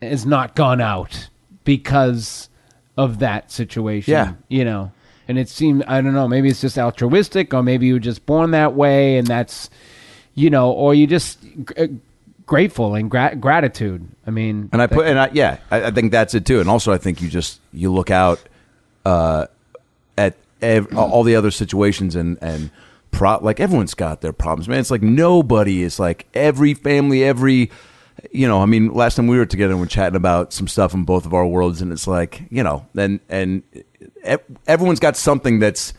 has not gone out because of that situation. Yeah. You know. And it seemed I don't know, maybe it's just altruistic or maybe you were just born that way and that's you know, or you just uh, grateful and gra- gratitude. I mean, And I put, and I, yeah, I, I think that's it too. And also, I think you just you look out uh, at ev- all the other situations and and pro- like everyone's got their problems, man. It's like nobody is like every family, every you know. I mean, last time we were together, and we're chatting about some stuff in both of our worlds, and it's like you know, and and everyone's got something that's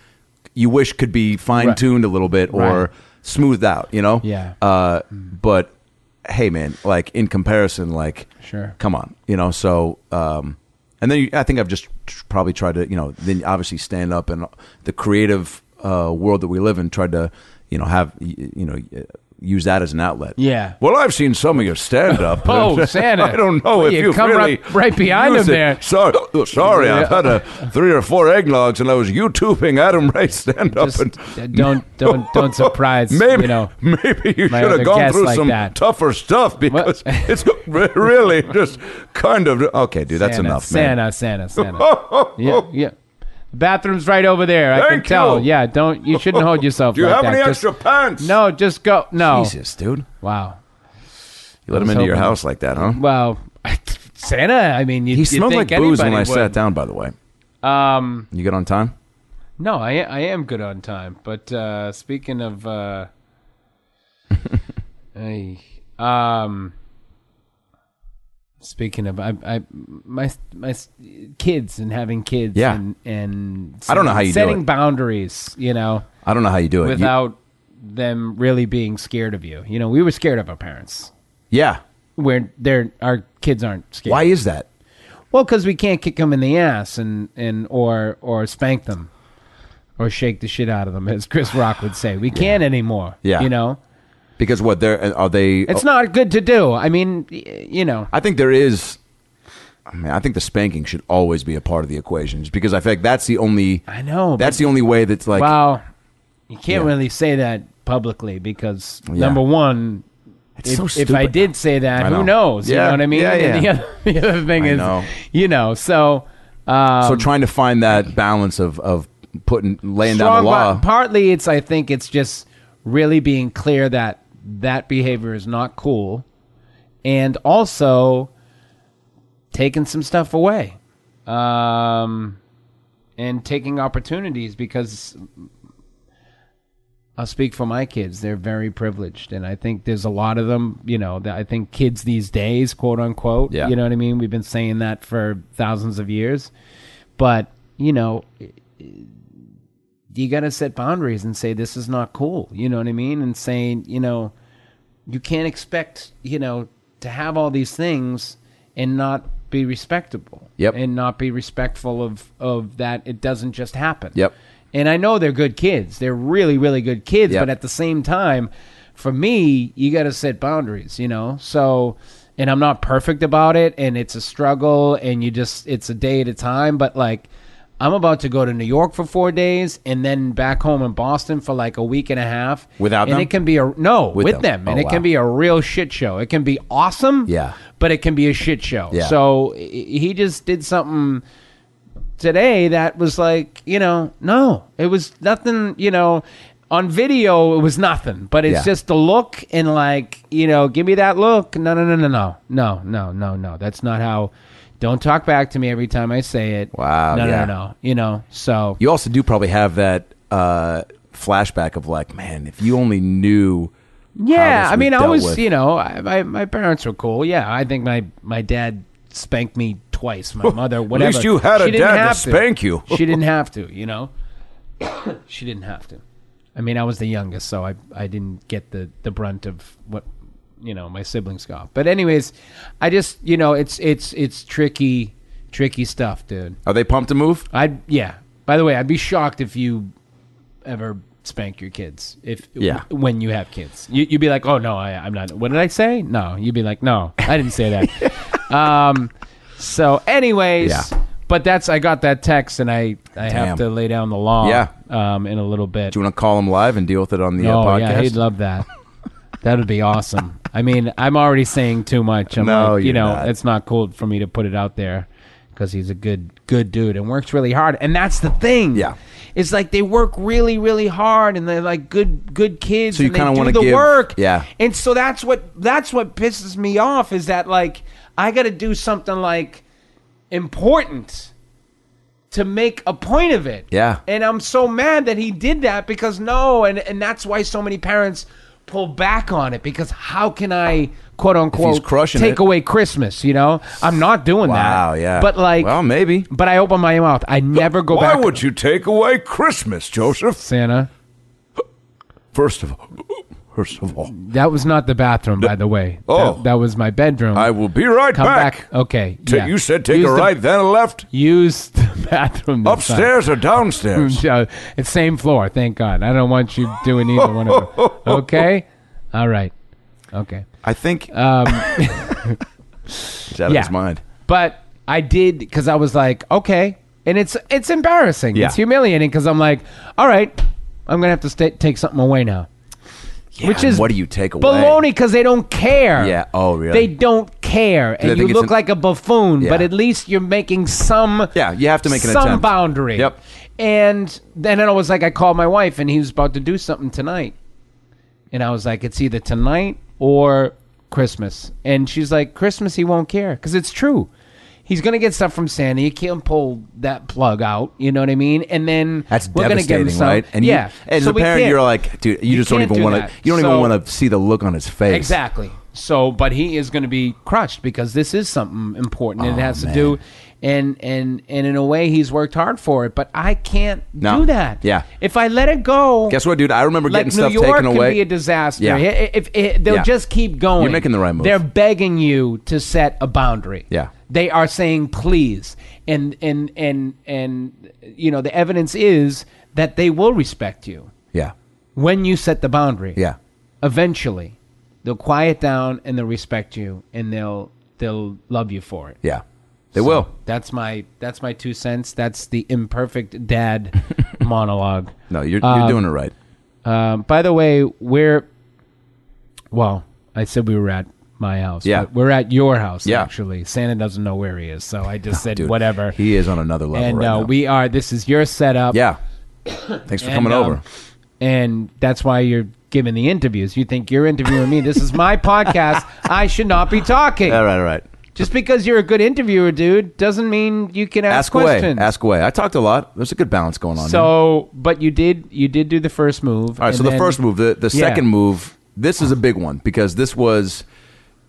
you wish could be fine tuned a little bit or Right. smoothed out, you know. Yeah. Uh, but hey, man, like in comparison, like Sure. come on, you know. So, um, and then you, I think I've just tr- probably tried to, you know, then obviously stand up and the creative uh, world that we live in, tried to, you know, have you know. Use that as an outlet. Yeah. Well, I've seen some of your stand-up. Oh, Santa. I don't know Well, if you come really right- right behind him there. Sorry, oh, sorry. I've had a three or four eggnogs, and I was YouTubing Adam Ray stand-up. just and uh, don't don't don't surprise. Maybe you know. maybe you should have gone through like some that. tougher stuff because it's really just kind of okay, dude. That's Santa, enough, man. Santa, Santa, Santa. yeah, yeah. The bathroom's right over there. I can Thank tell. you. Yeah, don't you shouldn't hold yourself. Do you like have that. any Just- extra pants? No, just go. No. Jesus, dude. Wow. You let him was into your hoping- house like that, huh? Well, Santa. I mean, you, He you smelled like booze when I anybody sat down. By the way, Um, you get on time. no, I I am good on time. But uh, speaking of, uh, hey, um, speaking of, I, I my my kids and having kids, Yeah. and and I don't know how you do setting it. boundaries, you know, I don't know how you do it. You- without them really being scared of you. You know, we were scared of our parents. yeah. Where they're our kids aren't scared. Why is that? Well, because we can't kick them in the ass and, and or or spank them, or shake the shit out of them, as Chris Rock would say. We can't anymore. Yeah. you know, Because what they're are they? it's not good to do. I mean, y- you know, I think there is. I mean, I think the spanking should always be a part of the equation, just because I feel like that's the only. I know. That's the only way that's like. well, you can't Yeah. really say that publicly because number one. It's If, so if I stupid. did say that, I who know. knows? You Yeah. know what I mean? Yeah, And yeah. the, other, the other thing I is, know. you know, so um, so trying to find that balance of of putting laying down strong the law. but partly it's i think it's just really being clear that that behavior is not cool and also taking some stuff away um and taking opportunities because I'll speak for my kids. They're very privileged, and I think there's a lot of them. You know, that I think kids these days, quote unquote. Yeah. You know what I mean? We've been saying that for thousands of years, but you know, you got to set boundaries and say this is not cool. You know what I mean? And saying, you know, you can't expect, you know, to have all these things and not be respectable. Yep. And not be respectful of of that it doesn't just happen. Yep. And I know they're good kids. They're really really good kids, Yep. but at the same time, for me, you got to set boundaries, you know? So and I'm not perfect about it and it's a struggle and you just it's a day at a time, but like I'm about to go to New York for four days and then back home in Boston for like a week and a half. Without and them? it can be a no With with, them. them, and Oh, it wow. can be a real shit show. It can be awesome, Yeah. but it can be a shit show. Yeah. So he just did something today that was like, you know, no, it was nothing, you know, on video it was nothing, but it's Yeah. just the look and like, you know, give me that look. No, no, no, no, no, no, no, no, no. That's not how. Don't talk back to me every time I say it. Wow, No, yeah. no, no. You know, so You also do probably have that uh, flashback of like, man, if you only knew. Yeah, I mean, I was, with. you know, I, my my parents were cool. Yeah, I think my my dad spanked me twice. My mother, whatever. At least you had a She didn't dad to spank you. she didn't have to, you know. she didn't have to. I mean, I was the youngest, so I I didn't get the the brunt of what you know my siblings got. But anyways, I just you know it's it's it's tricky tricky stuff, dude. Are they pumped to move? I'd yeah. By the way, I'd be shocked if you ever spank your kids. If Yeah. when you have kids, you, you'd be like, "Oh no, I, I'm not." What did I say? No, you'd be like, "No, I didn't say that." um. So, anyways, Yeah. but that's I got that text, and I I Damn. have to lay down the law. Yeah. um, in a little bit. Do you want to call him live and deal with it on the uh, oh podcast? yeah, he'd love that. that would be awesome. I mean, I'm already saying too much. I'm No, like, you know, not. it's not cool for me to put it out there because he's a good good dude and works really hard. And that's the thing. Yeah. It's like they work really, really hard, and they're like good, good kids. So you kinda wanna the give- work. yeah. And so that's what that's what pisses me off is that like I got to do something like important to make a point of it. Yeah. And I'm so mad that he did that because no, and and that's why so many parents pull back on it because how can I quote unquote crushing take it- away Christmas? You know, I'm not doing that. Wow, yeah. But like, Well, maybe. But I open my mouth. I never go Why back. Why would you take away Christmas, Joseph? Santa? First of all, first of all, That was not the bathroom, by the way. Oh. that, that was my bedroom. I will be right come back. back. Okay, Ta- yeah. You said take Use a the- right, then a left. Use the bathroom this time. Upstairs or downstairs? It's same floor. Thank God. I don't want you doing either one of them. Okay. All right. Okay. I think Um, he's out of yeah. his mind. but I did because I was like, okay, and it's it's embarrassing. Yeah. It's humiliating because I'm like, all right, I'm gonna have to sta take something away now. Which is what do you take away? Baloney because they don't care. Yeah. Oh, really? They don't care, and you look an- like a buffoon. But at least you're making some. Yeah, you have to make an some attempt. boundary. Yep. And then I was like, I called my wife, and he was about to do something tonight, and I was like, it's either tonight or Christmas. And she's like, Christmas, he won't care because it's true. He's gonna get stuff from Santa. You can't pull that plug out. You know what I mean? And then That's we're gonna get him some. right? And yeah. you, as So a parent, you're like, dude, you, You just don't even want to. You don't So- even want to see the look on his face. Exactly. So, but he is going to be crushed because this is something important. and it Oh, has to do, and and and in a way, he's worked hard for it. But I can't No. do that. Yeah. If I let it go, Guess what, dude? I remember like getting New stuff York taken away. be a disaster. Yeah. I- If, if- they'll Yeah. just keep going, You're making the right move. They're begging you to set a boundary. Yeah. They are saying please, and and and and you know the evidence is that they will respect you yeah. when you set the boundary Yeah. eventually they'll quiet down and they'll respect you and they'll they'll love you for it. Yeah. They So will. That's my that's my two cents. That's the imperfect dad monologue. No, you're, you're Um, doing it right. Um, by the way, we're well. I said we were at my house. Yeah. but we're at your house. Yeah. actually, Santa doesn't know where he is, so I just said Dude, whatever. He is on another level and right uh, we are. This is your setup. yeah. Thanks for And, coming um, over. And that's why you're giving the interviews. You think you're interviewing me. This is my podcast. I should not be talking. All right, all right. Just because you're a good interviewer, dude, doesn't mean you can ask, Ask away. questions. Ask away. I talked a lot. There's a good balance going on. here. So, but you did you did do the first move. All right, so the first move, the, the Yeah. second move, this is a big one because this was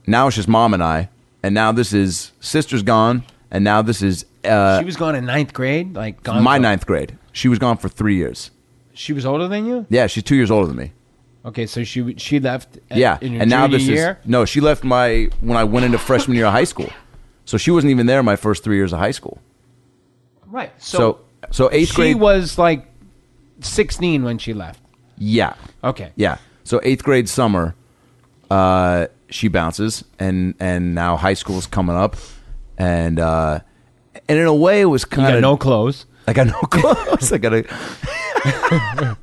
now it's just mom and I, and now this is sister's gone, and now this is uh, she was gone in ninth grade, like gone my for- ninth grade. She was gone for three years. She was older than you. Yeah, she's two years older than me. Okay, so she she left. At, yeah, in your and now junior this year. is no. She left my when I went into freshman year of high school, so she wasn't even there my first three years of high school. right. So So, so, eighth she grade. was like sixteen when she left. yeah, Okay. yeah. So eighth grade summer, uh, she bounces, and and now high school's coming up, and uh, and in a way it was kind of no clothes. I got no clothes. I got.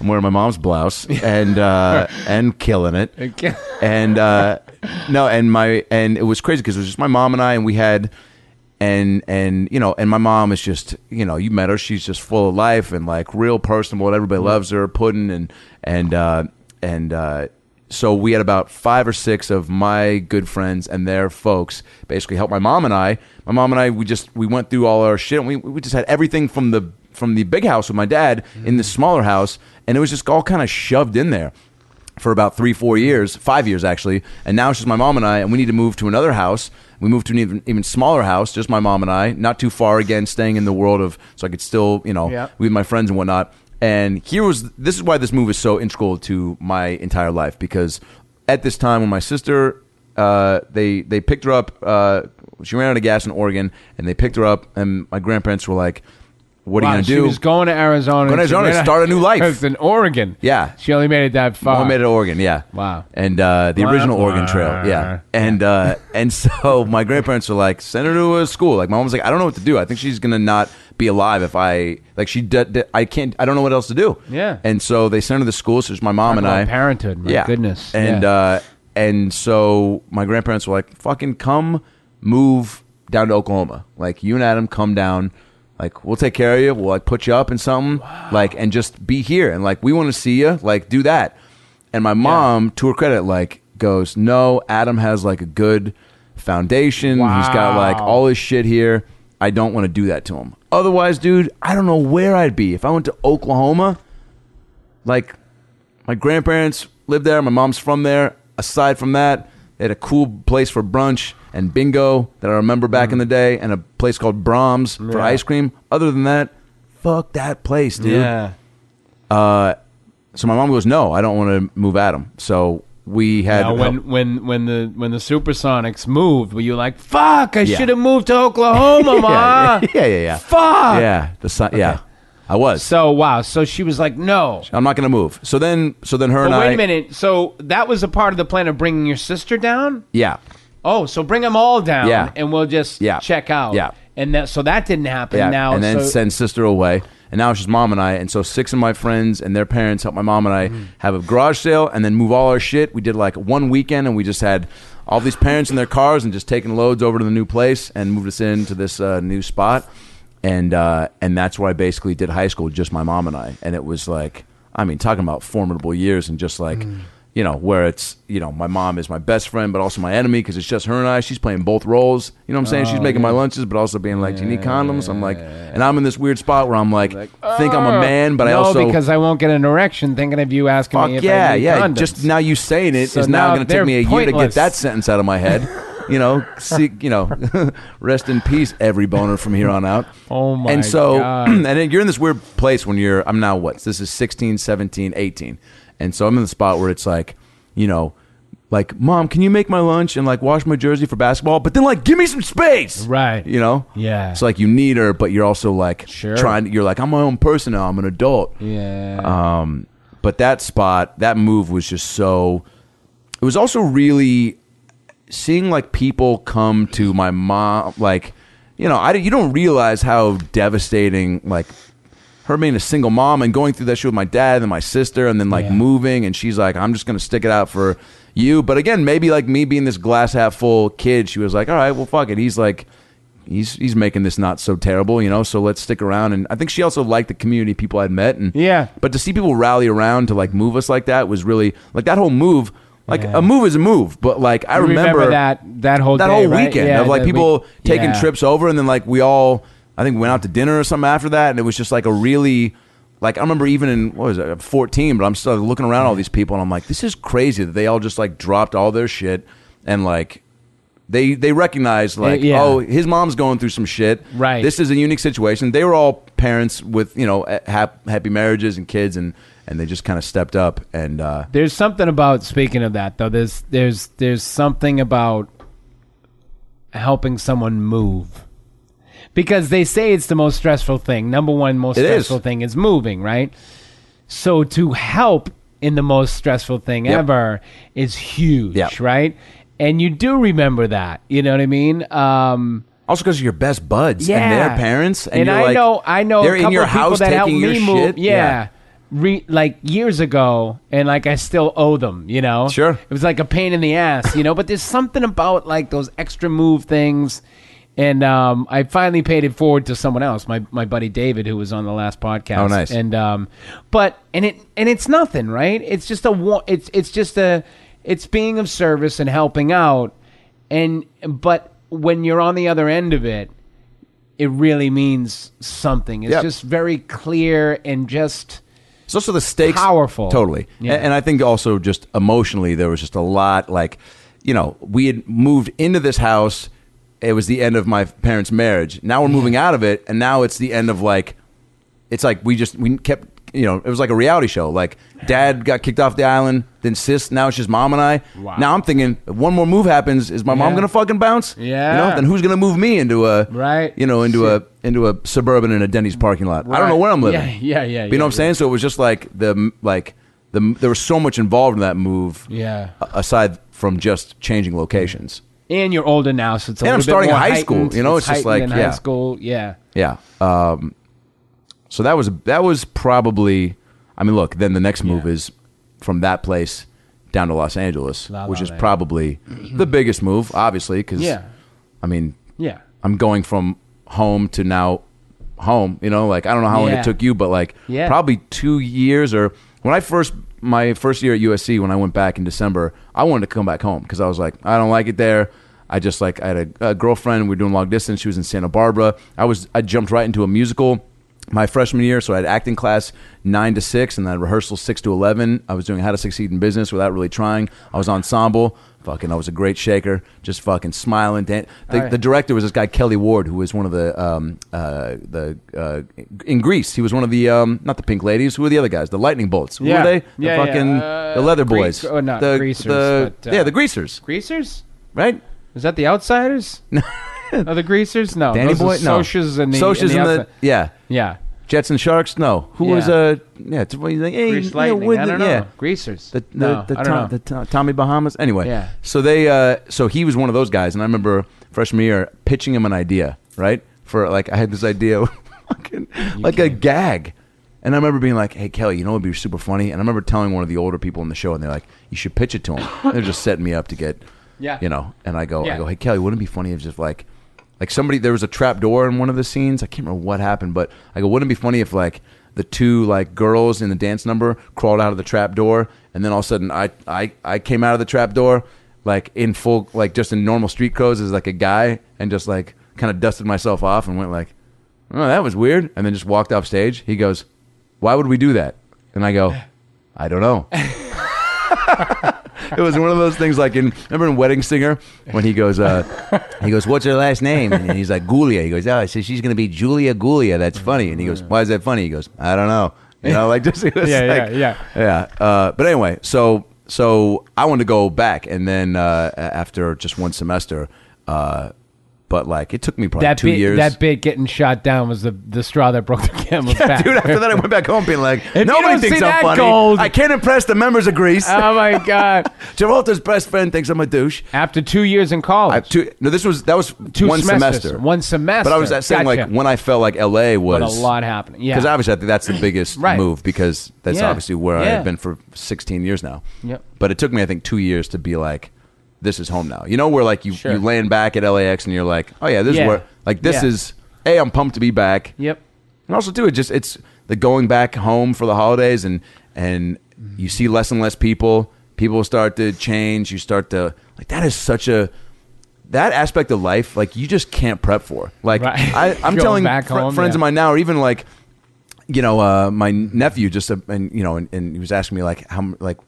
I'm wearing my mom's blouse and uh, and killing it. And uh, no, and my and it was crazy because it was just my mom and I, and we had. And and you know, and my mom is just you know, you met her. She's just full of life and like real personable. and Everybody loves her, pudding and and uh, and uh, so we had about five or six of my good friends and their folks basically helped my mom and I. My mom and I, we just we went through all our shit. And we we just had everything from the from the big house with my dad in the smaller house, and it was just all kind of shoved in there for about three, four years, five years actually. And now it's just my mom and I, and we need to move to another house. We moved to an even, even smaller house, just my mom and I, not too far again, staying in the world of, so I could still, you know, Yeah. with my friends and whatnot. And here was, this is why this move is so integral to my entire life because at this time when my sister, uh, they they picked her up, uh, she ran out of gas in Oregon, and they picked her up, and my grandparents were like, what are Wow, you going to she do? was going to Arizona. Going to Arizona to start a new life. It's in Oregon. Yeah. She only made it that far. Mom made it to Oregon, yeah. Wow. And uh, the Wah, original. Oregon Trail, yeah. And uh, and so my grandparents were like, send her to a school. Like my mom was like, I don't know what to do. I think she's gonna not be alive if I like she. D- d- I can't. I don't know what else to do. Yeah. And so they sent her to the school. So it's my mom Talk and I. parenthood, my yeah. goodness. And Yeah. uh, and so my grandparents were like, fucking come move down to Oklahoma. Like you and Adam come down. Like we'll take care of you. We'll like put you up in something. Like and just be here. And like we want to see you. Like do that. And my mom, to her credit, like goes, no. Adam has like a good foundation. He's got like all his shit here. I don't want to do that to him. Otherwise, dude, I don't know where I'd be if I went to Oklahoma. Like my grandparents lived there. My mom's from there. Aside from that, they had a cool place for brunch and bingo that I remember back in the day, and a place called Braum's for Mm. Yeah. ice cream. Other than that, fuck that place, dude. Yeah. Uh, So my mom goes, "No, I don't want to move Adam." So we had Now, when when when the when the Supersonics moved, were you like, "Fuck! I Yeah. should have moved to Oklahoma, ma." yeah, yeah, yeah, yeah. Fuck. Yeah, the son, yeah, I was. So wow. So she was like, "No." I'm not going to move. So then, so then her But and wait I, a minute. So that was a part of the plan of bringing your sister down. yeah, Oh, so bring them all down, Yeah. and we'll just Yeah. check out. Yeah. And that so that didn't happen. yeah, Now and then so, send sister away. And now it's just mom and I. And so six of my friends and their parents helped my mom and I Mm-hmm. have a garage sale and then move all our shit. We did like one weekend and we just had all these parents in their cars and just taking loads over to the new place and moved us into this uh, new spot. And uh, and that's where I basically did high school, just my mom and I. And it was like, I mean, talking about formidable years and just like. Mm. You know, where it's, you know, my mom is my best friend, but also my enemy because it's just her and I. She's playing both roles. You know what I'm saying? Oh, She's making my lunches, but also being like, do you need condoms? I'm like, and I'm in this weird spot where I'm like, think I'm a man, but I also because I won't get an erection thinking of you asking fuck me if yeah, I need yeah. condoms. Just now you saying it is So now, now going to take me a year to get that sentence out of my head. you know, see, you know, rest in peace, every boner from here on out. Oh my And so, God. and then you're in this weird place when you're. I'm now what? This is 16, 17, 18, and so I'm in the spot where it's like, you know. Like, mom, can you make my lunch and like wash my jersey for basketball? But then, like, give me some space, Right. You know, Yeah. It's like you need her, but you're also like Sure. trying. You're like, I'm my own person now. I'm an adult. yeah. Um, but that spot, that move was just so. It was also really seeing like people come to my mom, like you know, I you don't realize how devastating like her being a single mom and going through that shit with my dad and my sister, and then like Yeah. moving, and she's like, I'm just gonna stick it out for you. But again, maybe like me being this glass half full kid, she was like, all right, well, fuck it. He's like he's he's making this not so terrible, you know. So let's stick around. And I think she also liked the community people I'd met. And Yeah. but to see people rally around to like move us like that was really like that whole move. Like Yeah. a move is a move, but like I remember, that that whole that day, whole right? weekend Yeah, of like the people week- taking yeah. trips over, and then like we all, I think we went out to dinner or something after that, and it was just like a really. Like I remember even in what was it, fourteen, but I'm still looking around all these people and I'm like, this is crazy that they all just like dropped all their shit and like they they recognize like, yeah. oh, his mom's going through some shit. Right. This is a unique situation. They were all parents with you know hap- happy marriages and kids, and and they just kind of stepped up and uh, There's something about speaking of that though. There's there's there's something about helping someone move. Because they say it's the most stressful thing. Number one most It is. stressful thing is moving, right? So to help in the most stressful thing Yep. ever is huge, Yep. right? And you do remember that. You know what I mean? Um also because you're your best buds yeah. and their parents, and, And, I like, know, I know they're a couple in your of people house that helped taking your me move. shit. Yeah. Re, like years ago, and like I still owe them, you know. Sure. It was like a pain in the ass, you know. but there's something about like those extra move things, and um, I finally paid it forward to someone else, my my buddy David, who was on the last podcast. Oh, nice. And um, but and it and it's nothing, right? It's just a it's it's just a it's being of service and helping out, and but when you're on the other end of it, it really means something. It's Yep. just very clear and just It's also the stakes Powerful. totally. Yeah. And, and I think also just emotionally there was just a lot like, you know, we had moved into this house. It was the end of my parents' marriage. Now we're mm-hmm. moving out of it, and now it's the end of like, it's like we just we kept you know, it was like a reality show. Like dad got kicked off the island, then sis. Now it's just mom and I. Wow. Now I'm thinking, if one more move happens, is my mom Yeah. gonna fucking bounce? Yeah. You know, then who's gonna move me into a Right. You know, into a into a suburban in a Denny's parking lot? I don't know where I'm living. Yeah, yeah, yeah, But you know what I'm saying? So it was just like the like the there was so much involved in that move. Yeah. a- Aside from just changing locations. And you're older now, so it's a And I'm little bit starting more high school, you know, it's just like, yeah. high school. Yeah. Yeah. Um, so that was that was probably. I mean, look. Then the next move Yeah. is from that place down to Los Angeles, La La which is Land. probably the biggest move, obviously. Because Yeah. I mean, Yeah. I'm going from home to now home. You know, like I don't know how long Yeah. it took you, but like Yeah. probably two years or when I first my first year at USC when I went back in December, I wanted to come back home because I was like I don't like it there. I just like I had a, a girlfriend. We were doing long distance. She was in Santa Barbara. I was I jumped right into a musical. My freshman year, so I had acting class nine to six, and then rehearsal six to eleven. I was doing How to Succeed in Business without really trying. I was ensemble, fucking. I was a great shaker, just fucking smiling. Dan- the, Alright. the director was this guy Kelly Ward, who was one of the um, uh, the uh, in Grease. He was one of the um, not the Pink Ladies. Who were the other guys? The Lightning Bolts. Who Yeah. were they? The Yeah, yeah. Uh, the leather Grease- boys. oh, not the, Greasers, the- but, uh, yeah, the Greasers. Greasers? Right. Is that the Outsiders? Are the Greasers? No. Danny Boy. No. Socias and the, Socias and and the, the yeah. Yeah. Jets and Sharks. No. Who was Yeah. uh yeah? It's, he's like, hey, Grease you know, Lightning. with I the- don't know. yeah. Greasers. the the, no, the, I don't Tom- know. the To- Tommy Bahamas. Anyway, Yeah. So they, uh, so he was one of those guys, and I remember freshman year pitching him an idea, right? For like, I had this idea, fucking, like a gag, and I remember being like, "Hey Kelly, you know, it'd be super funny." And I remember telling one of the older people in the show, and they're like, "You should pitch it to him." they're just setting me up to get, Yeah. you know. And I go, Yeah. I go, "Hey Kelly, wouldn't it be funny if just like." Like somebody, there was a trap door in one of the scenes. I can't remember what happened, but I go, wouldn't it be funny if like the two like girls in the dance number crawled out of the trap door, and then all of a sudden I I I came out of the trap door like in full like just in normal street clothes as like a guy, and just like kind of dusted myself off and went like, oh that was weird, and then just walked off stage. He goes, why would we do that? And I go, I don't know. it was one of those things like in remember in Wedding Singer when he goes uh he goes what's her last name? And he's like Gulia. He goes oh I said she's gonna be Julia Gulia. That's funny. And he goes why is that funny? He goes I don't know. You know like just it was Yeah, yeah, yeah. yeah uh, but anyway so so I wanted to go back and then uh, after just one semester uh, but like it took me probably that two bit, years that bit getting shot down was the the straw that broke the camel's yeah, back. dude. After that, I went back home being like, nobody thinks I'm funny. gold- I can't impress the members of Grease. oh my god! Travolta's best friend thinks I'm a douche. After two years in college, two, no, this was that was two one semester. one semester. But I was saying like when I felt like LA was but a lot happening. Yeah, because obviously I think that's the biggest Right. move because that's Yeah. obviously where Yeah. I've been for 16 years now. Yep. But it took me I think two years to be like, this is home now. You know where like you Sure. you land back at LAX and you're like, oh yeah, this Yeah. is where like this Yeah. is. Hey, I'm pumped to be back. Yep. And also too, it just it's the going back home for the holidays and and you see less and less people. People start to change. You start to like that is such a that aspect of life like you just can't prep for. Like Right. I, I'm Going telling back fr- home, friends yeah. of mine now, or even like you know uh, my nephew just uh, and you know and, and he was asking me like how m- like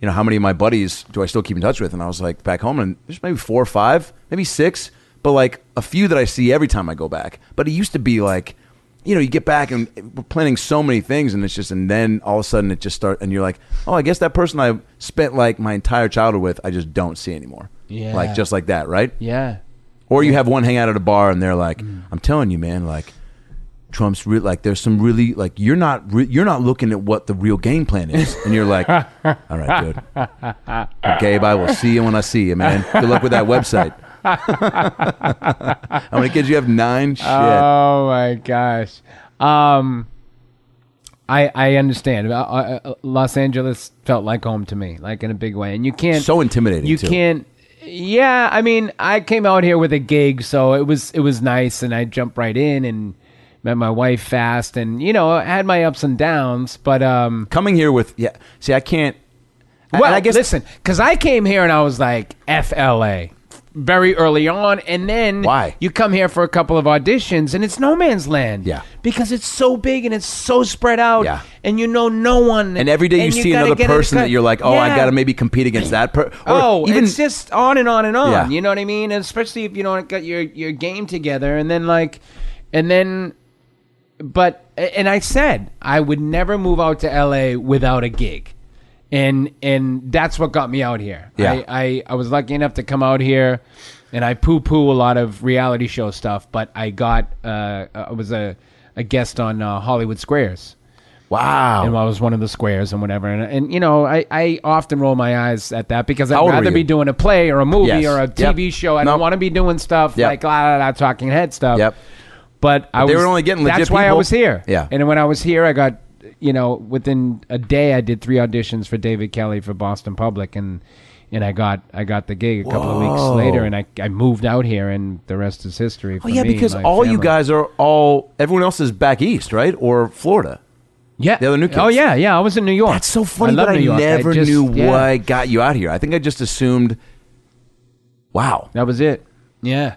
you know how many of my buddies do I still keep in touch with? And I was like back home and there's maybe four or five maybe six but like a few that I see every time I go back. But it used to be like you know you get back and we're planning so many things and it's just and then all of a sudden it just start and you're like oh I guess that person I spent like my entire childhood with I just don't see anymore. Yeah. like just like that right? Yeah. or you have one hang out at a bar and they're like, mm. "I'm telling you, man, like Trump's re- like there's some really like you're not re- you're not looking at what the real game plan is." And you're like, "All right, dude. Gabe, I will see you when I see you, man. Good luck with that website." How many kids you have? Nine. Shit. Oh my gosh. Um, I I understand. Uh, uh, Los Angeles felt like home to me, like in a big way, and you can't. so intimidating. you too. can't. Yeah, I mean, I came out here with a gig, so it was it was nice, and I jumped right in and met my wife fast, and you know, I had my ups and downs, but um. coming here with yeah. See, I can't. Well, I guess listen, because I came here and I was like FLA very early on, and then Why? you come here for a couple of auditions and it's no man's land. Yeah. because it's so big and it's so spread out. Yeah. and you know no one. And every day you and see another get in a person that you're like, oh, I got to maybe compete against that person. Oh, even it's just on and on and on. Yeah. You know what I mean? And especially if you don't get your your game together, and then like, and then, but And I said I would never move out to LA without a gig. And and that's what got me out here. Yeah. I, I, I was lucky enough to come out here and I poo poo a lot of reality show stuff, but I got uh I was a, a guest on uh, Hollywood Squares. Wow. And I was one of the squares and whatever. And, and you know, I, I often roll my eyes at that because I'd rather be doing a play or a movie Yes. or a Yep. TV show. I Nope. don't want to be doing stuff Yep. like la la la talking head stuff. Yep. But I they was, were only getting legit That's why I was here. Yeah. And when I was here, I got, you know, within a day, I did three auditions for David Kelley for Boston Public, and and I got I got the gig a couple of weeks later, and I I moved out here, and the rest is history. Oh, for Oh yeah, me, because all you guys are all everyone else is back east, right? Or Florida. yeah, the other new oh, kids. Oh yeah, yeah. I was in New York. That's so funny love that I New York. never just- knew yeah, what got you out here. I think I just assumed Wow. That was it. Yeah.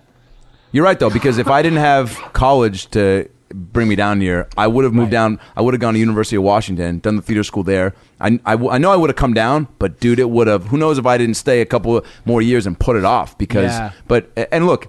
You're right though, because if I didn't have college to bring me down here, I would have moved down. I would have gone to University of Washington, done the theater school there. I, I, I know I would have come down, but dude, it would have. Who knows if I didn't stay a couple more years and put it off? Because, Yeah. but and look,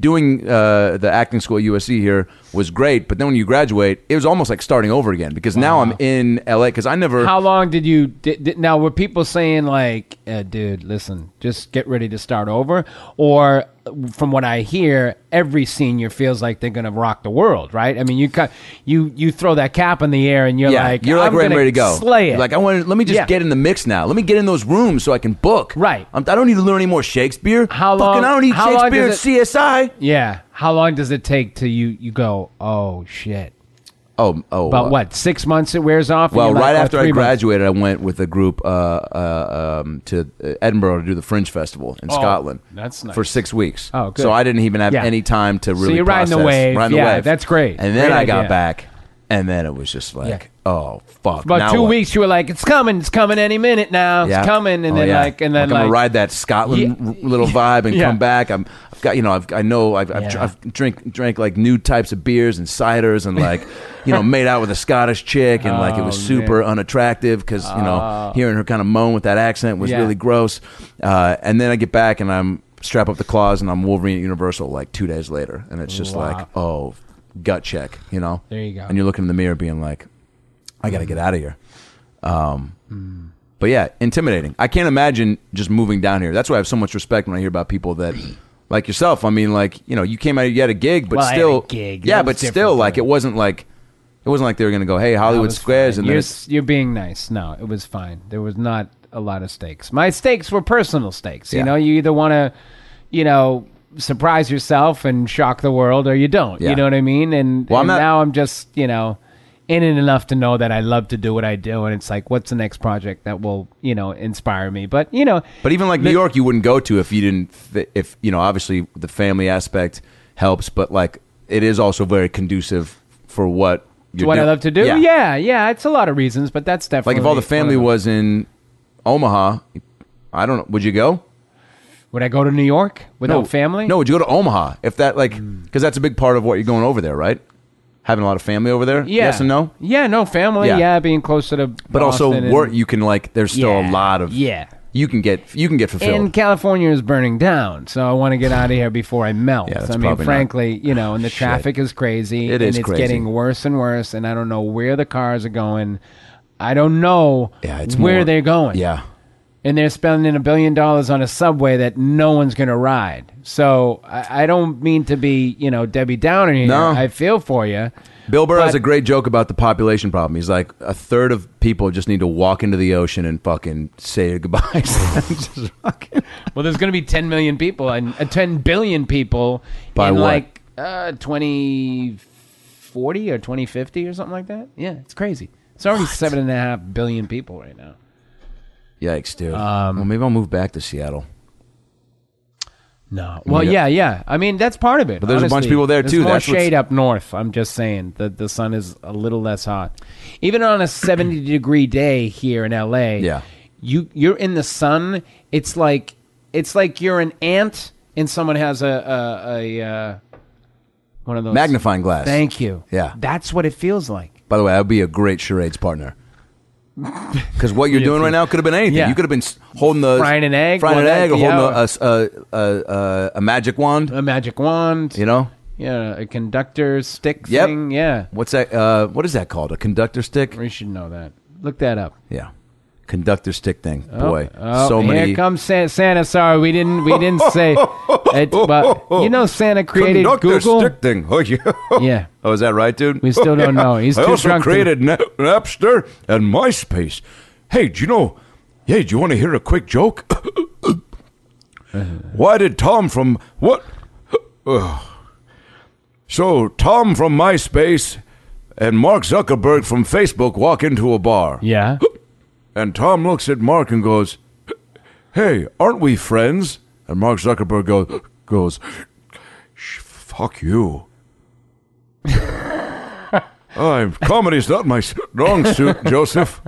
doing uh, the acting school at USC here was great. But then when you graduate, it was almost like starting over again. Because now I'm in LA. Because I never. How long did you? Did, did, now, were people saying like, uh, "Dude, listen, just get ready to start over," or from what I hear, every senior feels like they're gonna rock the world, right? I mean, you cut, you you throw that cap in the air, and you're yeah, like, you're like I'm ready, ready to go. slay it. Like I want. to Let me just Yeah. get in the mix now. Let me get in those rooms so I can book. Right. I'm, I don't need to learn any more Shakespeare. How Fucking, long- I don't need how long Shakespeare. does CSI. yeah. How long does it take till you you go? Oh shit! Oh, oh. About uh, what? Six months it wears off. Well, like, right oh, after I three months. graduated, I went with a group uh, uh, um, to Edinburgh to do the Fringe Festival in Oh, Scotland. that's nice. For six weeks. Oh, good. So I didn't even have Yeah. any time to really. you're riding the wave. riding the Yeah, wave. that's great. And then Great I got idea. back, and then it was just like, Yeah. oh fuck. About now two what? weeks, you were like, "It's coming, it's coming any minute now, Yeah. it's coming," and Oh, then yeah. like, and then I'm gonna like, ride that Scotland r- little vibe and come back. I'm, I've got you know, I've, I know I've, I've, I've drink drank like new types of beers and ciders and like, you know, made out with a Scottish chick and like it was Oh, super man. unattractive because you know hearing her kind of moan with that accent was really gross. Uh, and then I get back and I'm strap up the claws and I'm Wolverine at Universal like two days later and it's just Wow. like oh gut check, you know. There you go. And you're looking in the mirror being like, I got to get out of here. Um, But yeah, intimidating. I can't imagine just moving down here. That's why I have so much respect when I hear about people that, like yourself. I mean, like you know, you came out, you had a gig, but Well, I had a still, gig. yeah, That but still, like it wasn't like it wasn't like they were gonna go, hey, Hollywood Squares, fine. and you're, you're being nice. No, it was fine. There was not a lot of stakes. My stakes were personal stakes. Yeah. You know, you either want to, you know, surprise yourself and shock the world, or you don't. Yeah. You know what I mean? And, Well, I'm not- now I'm just, you know, in it enough to know that I love to do what I do, and it's like, what's the next project that will, you know, inspire me? But you know, but even like New York, you wouldn't go to if you didn't, if you know, obviously the family aspect helps, but like it is also very conducive for what you're what I love to do. Yeah. yeah, It's a lot of reasons, but that's definitely Like if all the family was in Omaha, I don't know. Would you go? Would I go to New York without family? No, would you go to Omaha if that like hmm. because that's a big part of what you're going over there, right? Having a lot of family over there. Yeah. Yes and no. Yeah, no family. Yeah. Yeah, being close to. The. But also Boston and- work. You can like. There's still a lot of. yeah. You can get. You can get fulfilled. And California is burning down, so I want to get out of here before I melt. Yeah, that's I mean, probably not- frankly, you know, and the traffic is crazy. It and it's crazy. getting worse and worse, and I don't know where the cars are going. I don't know yeah, it's where more- they're going. Yeah. And they're spending a billion dollars on a subway that no one's going to ride. So I, I don't mean to be, you know, Debbie Downer here. No. I feel for you. Bill Burr has a great joke about the population problem. He's like, a third of people just need to walk into the ocean and fucking say goodbye. Well, there's going to be 10 million people and uh, 10 billion people By in what? like uh, 2040 or 2050 or something like that. Yeah, it's crazy. It's already seven and a half billion people right now. Yikes, dude. Um, well, maybe I'll move back to Seattle. No. Well, Yeah. yeah. I mean, that's part of it. But there's a bunch of people there, There's too. More That's what's- shade up north. I'm just saying that the sun is a little less hot. Even on a 70 degree day here in LA. Yeah. You you're in the sun. It's like it's like you're an ant and someone has a a, a uh, one of those Magnifying glass. Thank you. Yeah. That's what it feels like. By the way, I'd be a great charades partner. Because what you're doing right now could have been anything. Yeah. You could have been holding the Frying an egg, frying an egg, or holding a, a, a, a, a magic wand. A magic wand. You know, Yeah, a conductor stick Yep. thing. Yeah, What's that? Uh, what is that called? A conductor stick? we should know that. Look that up. Yeah, conductor stick thing. Boy, Oh, so many. here comes Santa. Santa. Sorry, we didn't. We didn't say. It, but you know, Santa created conductor Google. stick thing. Oh yeah. Yeah. Oh, is that right, dude? We still don't know. He's I too also drunk to- created Na- Napster and MySpace. Hey, do you know? Hey, do you want to hear a quick joke? Why did Tom from what? So Tom from MySpace and Mark Zuckerberg from Facebook walk into a bar, Yeah. and Tom looks at Mark and goes, "Hey, aren't we friends?" And Mark Zuckerberg goes, "Goes, "Sh- fuck you." I'm comedy's not my strong suit, Joseph.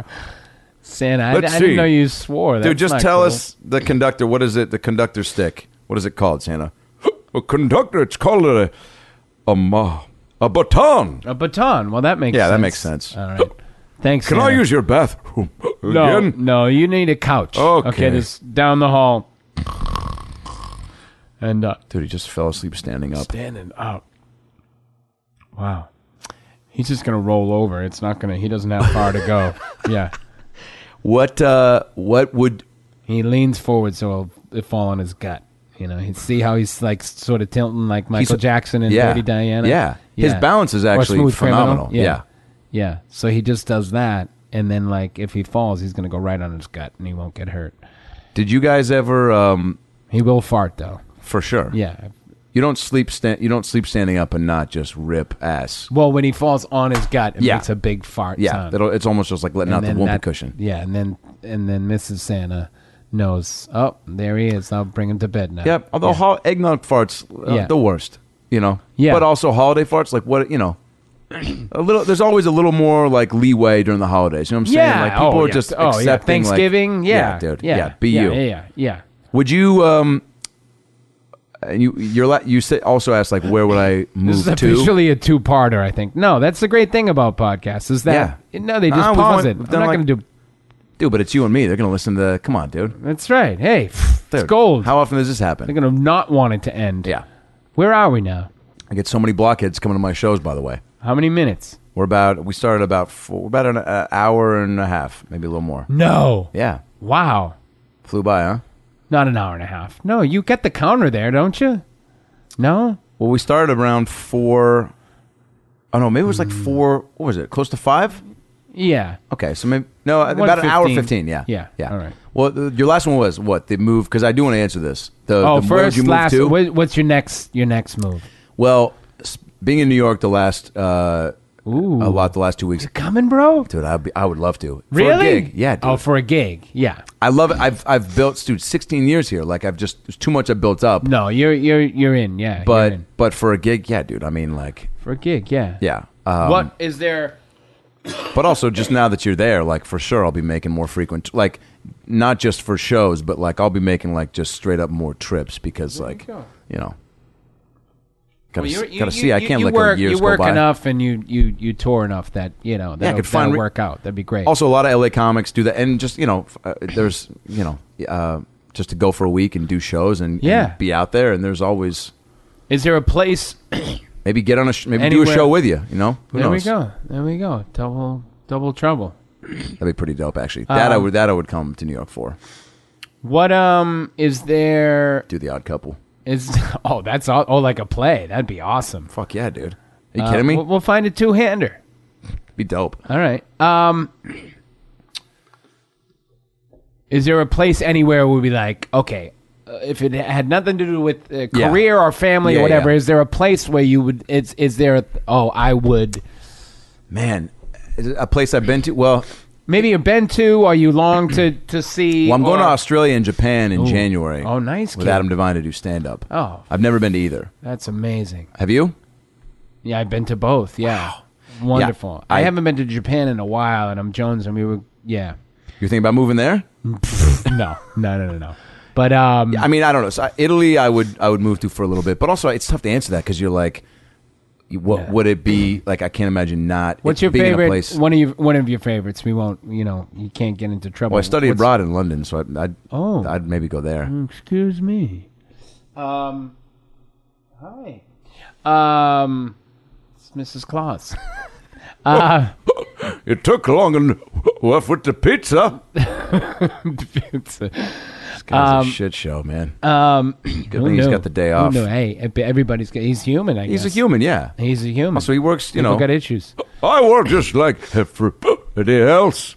Santa. I, I didn't know you swore. That's Dude, just tell cool. us the conductor. What is it? The conductor stick. What is it called, Santa? A conductor. It's called a a ma- a baton. a baton. Well, that makes Yeah, sense. that makes sense. All right. Thanks. Can I use your bathroom No, again? no. You need a couch. Okay. this down the hall. And uh, Dude, he just fell asleep standing up. standing up. Wow. He's just gonna roll over. It's not gonna. He doesn't have far to go. Yeah. What uh what would He leans forward so it'll, it'll fall on his gut. You know, he see how he's like sort of tilting like Michael He's- Jackson and yeah. Dirty Diana. Yeah. His balance is Or actually Smooth Criminal. phenomenal. Yeah. Yeah. yeah, So he just does that, and then like if he falls, he's gonna go right on his gut, and he won't get hurt. did you guys ever um He will fart though. for sure. Yeah. You don't sleep sta- you don't sleep standing up and not just rip ass. Well, when he falls on his gut, it Yeah. makes a big fart Yeah, sound. that'll, it's almost just like letting out the then whoopee that- cushion. Yeah, and then and then Mrs. Santa knows. Oh, there he is. I'll bring him to bed now. Yep. Although Yeah. hol- eggnog farts, uh, Yeah. the worst. You know. Yeah. But also holiday farts, like what you know. A little. There's always a little more like leeway during the holidays. You know what I'm saying? Yeah. Like people oh, are yeah. just oh, yeah. accepting. like- Thanksgiving. yeah. dude. Yeah. Yeah. Be yeah, you. Yeah. Yeah. yeah. Would you? Um. And you you're la- you say, also asked like where would I move This is to? officially a two-parter, I think. No, that's the great thing about podcasts is that no, they just Nah, pause only- it. I'm not like- going to do. Dude, but it's you and me. They're gonna listen to. Come on, dude. That's right. Hey, it's gold. How often does this happen? They're going to not want it to end. Yeah. Where are we now? I get so many blockheads coming to my shows. By the way, How many minutes? we're about we started about four, about an uh, hour and a half, maybe a little more. No. Yeah, Wow. flew by, huh? Not an hour and a half. No, you get the counter there, don't you? No. Well, we started around four. Oh no, maybe it was like four. What was it? Close to five? Yeah. Okay, so maybe no, about an hour 1:15. fifteen. Yeah, Yeah, yeah. all right. Well, your last one was what the move? Because I do want to answer this. The, Oh, the, where first, you last. to? what- What's your next? Your next move? Well, s- being in New York the last uh, Ooh. a lot the last two weeks, Coming, bro? dude. I'd be, I would love to. For really? A gig. Yeah, dude. Oh, for a gig. Yeah. I love it. I've I've built, dude, sixteen years here. Like I've just there's too much I've built up. No, you're you're you're in. Yeah. you're but in. but for a gig, yeah, dude. I mean, like, for a gig, yeah. yeah. Um, what is there? But also, just now that you're there, like for sure, I'll be making more frequent, like not just for shows, but like I'll be making like just straight up more trips because, like, you know, gotta, Well, you're- you- gotta you- see. I can't you let work, years You work enough, and you you you tour enough that you know that could find re- work out. That'd be great. Also, a lot of LA comics do that, and just you know, uh, there's you know, uh, just to go for a week and do shows and, and Yeah. be out there, and there's always is there a place? maybe get on a sh- maybe do a show with you. You know, Who there we go. There we go. Double double trouble. That'd be pretty dope, actually. That I Um, would that I would come to New York for. What um is there? Do the Odd Couple. Is oh that's all, oh like a play. That'd be awesome. Fuck yeah, dude. Are you Uh, kidding me? We'll, we'll find a two hander. be dope. All right. Um, is there a place anywhere where we like, okay, uh, if it had nothing to do with uh, Yeah. career or family Yeah, or whatever, yeah. is there a place where you would? It's is there? A, oh, I would. Man, is it a place I've been to. Well, Maybe you've been to, or you long to to see. well I'm going or- to Australia and Japan in Ooh. January. Oh, nice, With kid. Adam Devine to do stand up. Oh. I've never been to either. That's amazing. Have you? Yeah, I've been to both. Yeah, wonderful. I, I- haven't been to Japan in a while, and I'm Jones, and we were. Yeah, You're thinking about moving there? no, no, no, no, no. But um, I mean, I don't know. So Italy, I would I would move to for a little bit, but also it's tough to answer that because you're like, you- what Yeah. would it be like? I can't imagine not. What's your being in a favorite? place- One of your one of your favorites. We won't. You know, you can't get into trouble. Well, I studied What's- abroad in London, so I'd I'd, Oh. Mm. I'd maybe go there. Excuse me. Um. Hi. Um, it's Mrs. Claus. uh, It took long enough with the pizza. it's guy's a shit show, man. um, Good thing he's knew? got the day off. knew? Hey, everybody's got- he's human. I He's a human, yeah. He's a human. So he works, you People know. got issues. I work just like everybody else.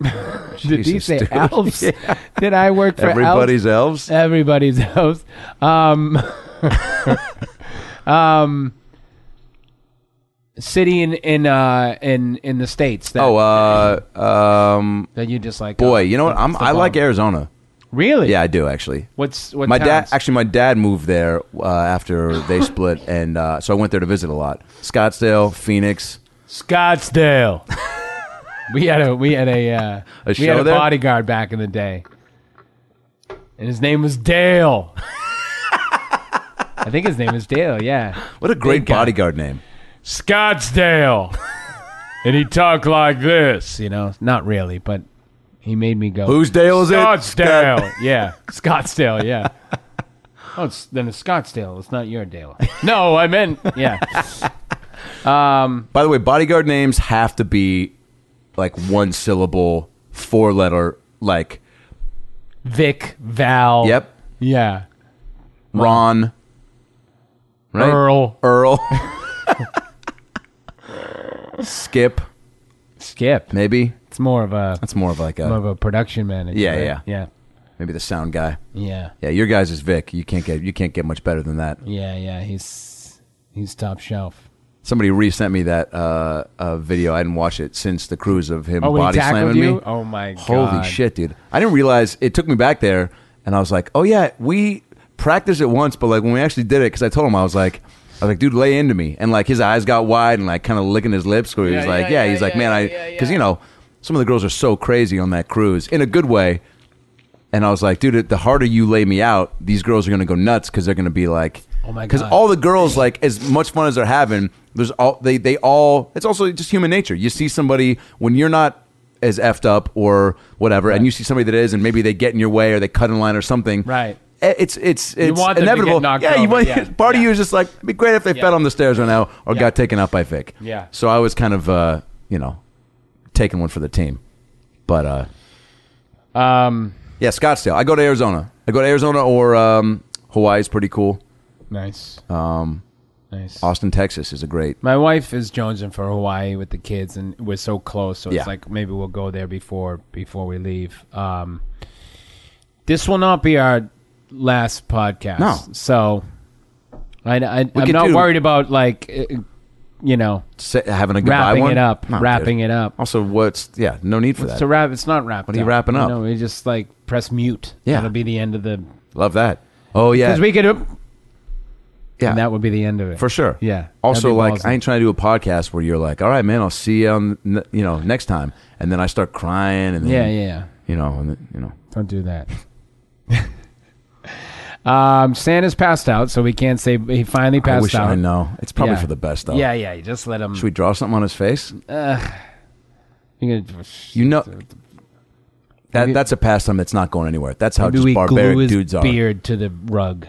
Did he say dude. elves? Did I work for Everybody's elves. elves? Everybody's elves. Um, um, city in in uh in in the states. That, Oh, uh, um, that you just like. boy, uh, you know what? I'm, I like. Arizona. Really? Yeah, I do actually. What's what? my dad towns? actually my dad moved there uh, after they split and uh, so i went there to visit a lot scottsdale phoenix Scottsdale. we had a we had a uh, A we show had a there? bodyguard back in the day, and his name was Dale. I think his name is Dale. Yeah, what a great Big guy. bodyguard name Scottsdale, and he talked like this. You know, not really, but he made me go. whose dale is it Scottsdale? yeah, Scottsdale. Yeah. Oh, it's, then it's Scottsdale. It's not your Dale. No, I meant yeah. Um, by the way bodyguard names have to be like one syllable four letter like Vic, Val. yep Yeah. ron right Earl. earl skip Skip. maybe It's more of a that's more of like more a of a production manager. Yeah, right? yeah. yeah, maybe the sound guy yeah, yeah your guys is vic you can't get you can't get much better than that yeah, yeah. He's he's top shelf. Somebody resent me that uh, uh, video. I didn't watch it since the cruise of him Oh, when he body tackled slamming you? me. Oh my Holy God. shit, dude! I didn't realize it took me back there, and I was like, "Oh yeah, we practiced it once, but like when we actually did it, because I told him I was like, I was like, dude, lay into me, and like his eyes got wide and like kind of licking his lips. Where he was like, yeah, he's like, man, I, because you know, some of the girls are so crazy on that cruise in a good way. And I was like, dude, the harder you lay me out, these girls are gonna go nuts because they're gonna be like, Oh my god, because all the girls like as much fun as they're having. There's all they they all. It's also just human nature. You see somebody when you're not as effed up or whatever, and you see somebody that is, and maybe they get in your way or they cut in line or something. Right. Eh, It's it's it's want them to get inevitable. knocked yeah, you over, want yeah. part of Yeah. you is just like it'd be great if they fell on the stairs right now or got taken out by Vic. Yeah. So I was kind of uh you know taking one for the team, but uh Um, yeah, Scottsdale. I go to Arizona. I go to Arizona or um, Hawaii is pretty cool. nice. Um, Nice. Austin, Texas is a great. My wife is jonesing for Hawaii with the kids, and we're so close. So Yeah. it's like maybe we'll go there before before we leave. Um, this will not be our last podcast. No. So I, I, I'm could not do- worried about like uh, you know Sa- having a goodbye wrapping one? it up, No, wrapping dude. it up. Also, what's yeah? No need for that. To wrap, it's not wrapped. What are you up. wrapping up? No, we just like press mute. Yeah. that'll be the end of the. Love that. Oh yeah, Because we could, yeah, and that would be the end of it for sure. Yeah. Also, be like ballsy. I ain't trying to do a podcast where you're like, all right, man, I'll see you on n- you know next time, and then I start crying, and then, Yeah, yeah, yeah. you know, and then, you know, Don't do that. um, Santa's passed out, so we can't say he finally passed I wish out. I know. It's probably Yeah. for the best though. Yeah, yeah. You just let him. Should we draw something on his face? gonna, You know, that that's a pastime that's not going anywhere. That's how maybe just we barbaric glue his dudes are. beard to the rug.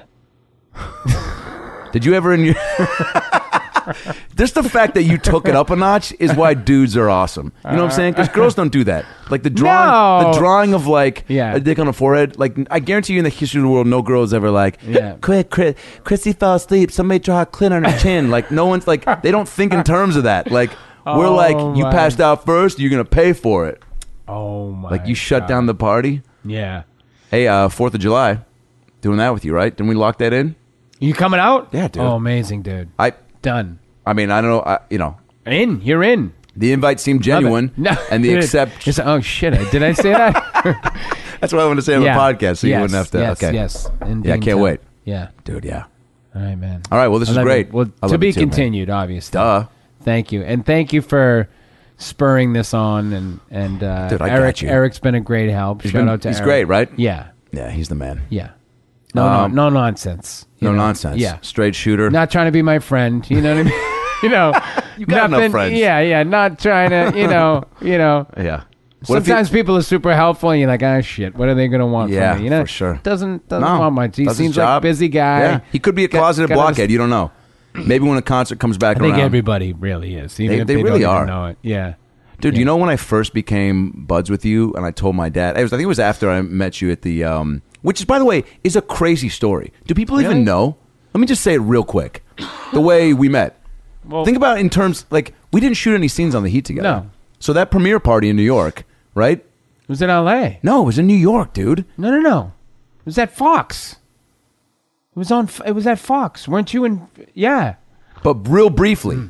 Did you ever in your Just the fact that you took it up a notch is why dudes are awesome. You know what I'm saying? Because girls don't do that. Like the drawing, No. the drawing of like Yeah. a dick on the forehead. Like I guarantee you, in the history of the world, no girl has ever like, Yeah. quick, Chris, Chrissy fell asleep. Somebody draw a clit on her chin. Like no one's like they don't think in terms of that. Like we're Oh, like, you my- passed out first, you're gonna pay for it. Oh my! Like you shut down the party. Yeah. Hey, uh, Fourth of July, doing that with you, right? Didn't we lock that in? You coming out? Yeah, dude. Oh, amazing, dude. I, Done. I mean, I don't know. I, you know, In. You're in. the invite seemed genuine, No. and the accept. it's- oh shit! I- Did I say that? That's what I want to say on yeah. the podcast, so you Yes, wouldn't have to. Yes. okay, Yes. In Yeah, I can't wait. Yeah. dude. Yeah. All right, man. All right. Well, this I is love great. you. Well, I to be too, man. continued, obviously. Duh. Thank you, and thank you for spurring this on. And and uh, Dude, I got Eric, you. Eric's been a great help. He's Shout been- out to he's Eric. great, right? Yeah, Yeah, he's the man. yeah. No, Um, no, no nonsense. you No know? nonsense. Yeah, Straight shooter. not trying to be my friend. You know what I mean? you know, You got enough nothing- friends. Yeah, yeah. Not trying to. You know, you know. yeah. What if Sometimes people are super helpful, and you're like, ah, shit. What are they gonna want Yeah, from me? You know, for sure. Doesn't doesn't No, want much. He does his seems like a job. busy guy. Yeah. He could be a Got- closeted got blockhead. You don't know. Maybe when a concert comes back I think around. everybody really is. Even They- if they they, really don't are. Know it. Yeah. Dude, you know when I first became buds with you, and I told my dad. It was, I think it was after I met you at the, um, which is by the way is a crazy story. Do people Really? even know? Let me just say it real quick. The way we met. Well- think about it in terms like we didn't shoot any scenes on the Heat together. No. So that premiere party in New York, right? It was in L.A. No, it was in New York, dude. No, no, no. It was at Fox. It was on. It was at Fox. Weren't you in? Yeah. But real briefly, Hmm.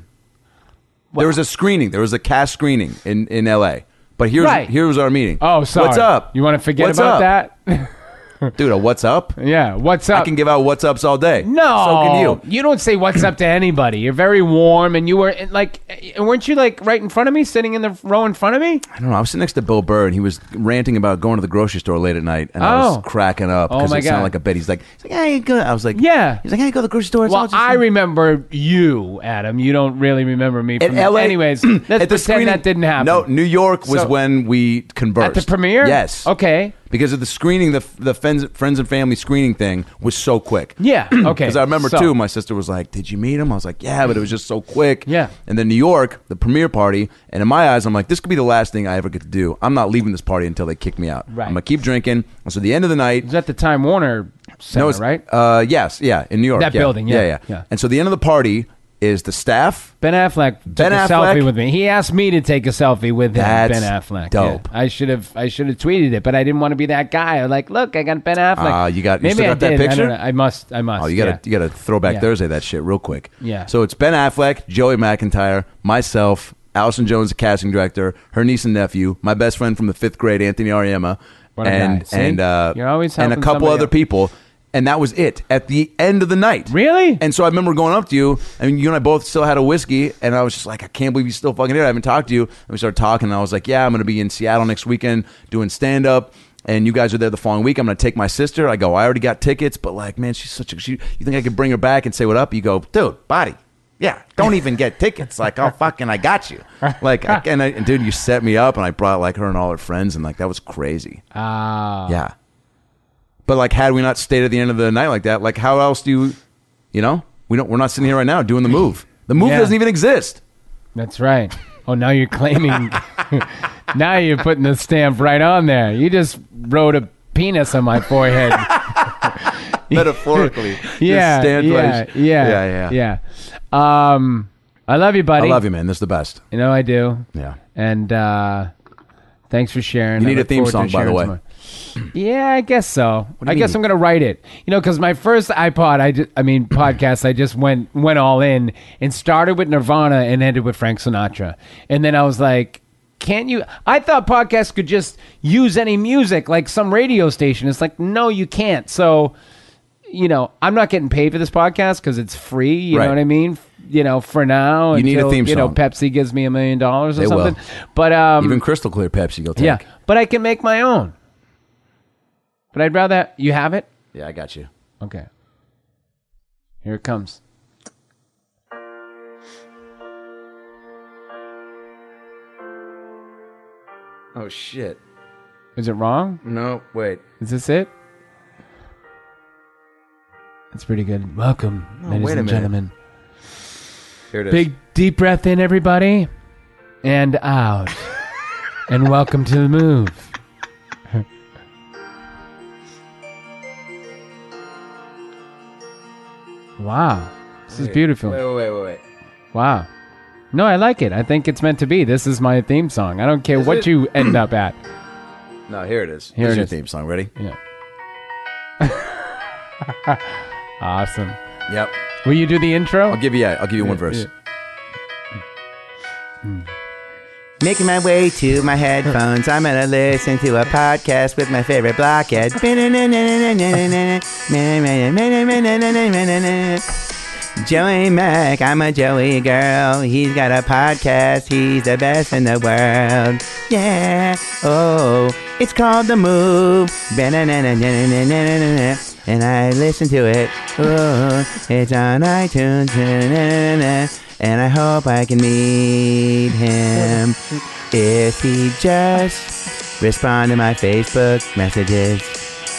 there was a screening. There was a cast screening in in L.A. But here's Right. here was our meeting. Oh, sorry. What's up? You want to forget What's about up? that? dude? A what's up? yeah. What's up? I can give out what's ups all day. No, so can you. You don't say what's up to anybody. You're very warm, and you were like, eh, weren't you like right in front of me, sitting in the row in front of me? I don't know. I was sitting next to Bill Burr, and he was ranting about going to the grocery store late at night, and I was Oh. cracking up Oh, because my it sounded like a bit. He's like, he's like, hey, go. I was like, Yeah. He's like, hey, go to the grocery store. It's all Well, just- I remember you, Adam. You don't really remember me. From LA. Anyways, let's at the pretend screening- that didn't happen. No, New York was So- when we conversed at the premiere. Yes. Okay. Because of the screening, the the friends, friends and family screening thing was so quick. Yeah. Okay. Because I remember So- too, my sister was like, "Did you meet him?" I was like, "Yeah," but it was just so quick. Yeah. And then New York, the premiere party, and in my eyes, I'm like, "This could be the last thing I ever get to do. I'm not leaving this party until they kick me out. Right. I'm gonna keep drinking." And so the end of the night, was at the Time Warner Center, no, it's, right? Uh, yes, yeah, in New York. That yeah. building, yeah, yeah, yeah. And so the end of the party is the staff. Ben Affleck took Ben a Affleck? selfie with me. He asked me to take a selfie with him. That's Ben Affleck. dope. Yeah. I should have. I should have tweeted it, but I didn't want to be that guy. I was like, look, I got Ben Affleck. Ah, you got- you Maybe still I that did. I don't know. I must. I must. Oh, you gotta yeah. you gotta throwback Yeah. Thursday that shit real quick. Yeah. So it's Ben Affleck, Joey McIntyre, myself, Allison Jones, the casting director, her niece and nephew, my best friend from the fifth grade, Anthony Ariema, and and uh, You're always and a couple other else. people. And that was it at the end of the night. Really? And so I remember going up to you, and you and I both still had a whiskey, and I was just like, I can't believe you're still fucking here. I haven't talked to you. And we started talking, and I was like, Yeah, I'm going to be in Seattle next weekend doing stand up. And you guys are there the following week. I'm going to take my sister. I go, I already got tickets, but like, man, she's such a. She, you think I could bring her back and say what up? You go, dude, body. Yeah, don't even get tickets. Like, oh fucking, I got you. Like, I, and, I, and dude, you set me up, and I brought like her and all her friends, and like that was crazy. Ah. Yeah. But like, had we not stayed at the end of the night like that, like, how else do you, you know, we don't. We're not sitting here right now doing the move. The move Yeah. doesn't even exist. That's right. Oh, now you're claiming. now you're putting the stamp right on there. You just wrote a penis on my forehead. Metaphorically. Just yeah, stand yeah, right- yeah, yeah, yeah. yeah. Um, I love you, buddy. I love you, man. This is the best. You know I do. Yeah. And uh, thanks for sharing. You need a theme song, by the way. Yeah, I guess so. I guess? I'm gonna write it. You know, because my first iPod, I just, I mean, podcast, I just went went all in and started with Nirvana and ended with Frank Sinatra, and then I was like. Can't you? I thought podcasts could just use any music, like some radio station. It's like, no, you can't. So, you know, I'm not getting paid for this podcast because it's free. You Right. know what I mean? You know, for now, You need a until, theme You know, song. Pepsi gives me a million dollars or They will. something. But um, Even crystal clear Pepsi, you'll take. yeah, but I can make my own. But I'd rather you have it. Yeah, I got you. Okay. Here it comes. Oh shit. Is it wrong? No, wait. Is this it? It's pretty good. Welcome, ladies wait a and minute. gentlemen. Here it is. Big deep breath in, everybody, and out. and welcome to the move. Wow. This is beautiful. Wait, wait, wait, wait, wait. Wow. No, I like it. I think it's meant to be. This is my theme song. I don't care Is what it? you end up at. No, here it is. Here Here's it your is. theme song. Ready? Yeah. awesome. Yep. Will you do the intro? I'll give you. Yeah, I'll give you one verse. Hmm. Making my way to my headphones, I'm gonna listen to a podcast with my favorite blockhead. Joey Mac, I'm a Joey girl. He's got a podcast, he's the best in the world. Yeah, oh, it's called The Move. And I listen to it. Oh, it's on iTunes. And I hope I can meet him if he just respond to my Facebook messages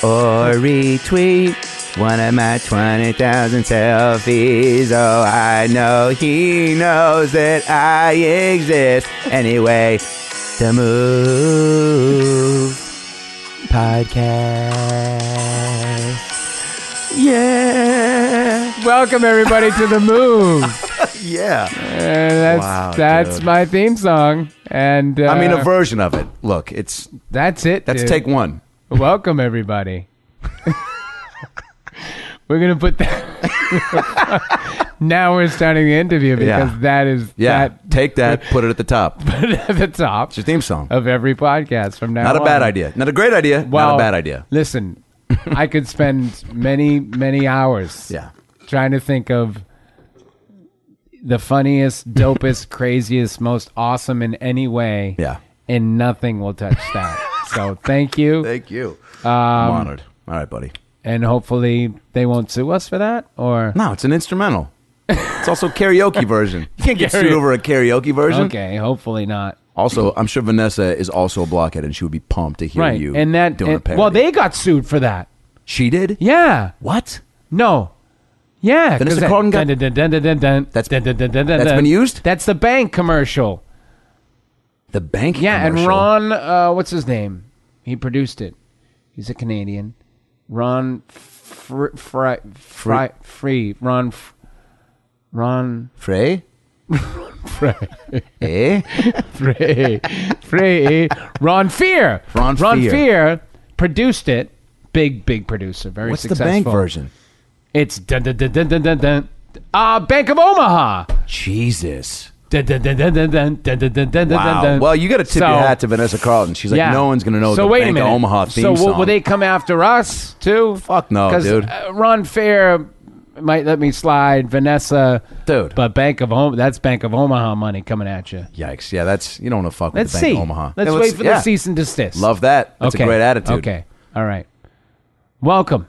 or retweet one of my 20,000 selfies. Oh, I know he knows that I exist. Anyway, the Move Podcast. Yeah. Welcome everybody to the move. Yeah. And that's Wow, that's dude. my theme song. And uh, I mean, a version of it. Look, it's that's it. that's dude. take one. Welcome everybody. we're gonna put that. now we're starting the interview because Yeah. that is Yeah, that take that, put it at the top. It's at the top It's your theme song. of every podcast from now. Not a bad idea. Not a great idea. not a bad idea. Listen, I could spend many many hours. Yeah. trying to think of the funniest, dopest, craziest, most awesome in any way. Yeah. And nothing will touch that. so thank you. Thank you. Um, I'm honored. All right, buddy. And hopefully they won't sue us for that. Or No, it's an instrumental. It's also karaoke version. You can't get sued over a karaoke version. okay, hopefully not. Also, I'm sure Vanessa is also a blockhead, and she would be pumped to hear right. you and that doing a and- parody. well, they got sued for that. she did. Yeah. What? No. Yeah. 'cause Vanessa that- Carlton dun, That's- that's been used? That's the bank commercial. The bank. Yeah, and commercial. Ron, uh, what's his name? He produced it. He's a Canadian. Ron Fr- Fry Fry Free Ron F- Ron Frey. Frey Eh? Frey Frey Ron Fear Ron Ron Fear. Fear produced it. Big big producer, very What's the successful. bank version? It's dun dun dun dun dun dun dun. Uh, Bank of Omaha. Jesus. Dun dun dun dun dun dun dun dun dun dun Wow. dun. Well, you got to tip So- your hat to Vanessa Carlton. She's like, Yeah. no one's gonna know so the wait Bank a minute. of Omaha theme so will- song. will they come after us too? Fuck no, 'Cause, dude. Uh, Ron Fair might let me slide. Vanessa, Dude. but Bank of Om- that's Bank of Omaha money coming at you. Yikes! Yeah, that's you don't want to fuck with Let's the Bank see. of Omaha. Let's Yeah, wait for yeah. the cease and desist. Love that. That's a great attitude. Okay. All right. Welcome.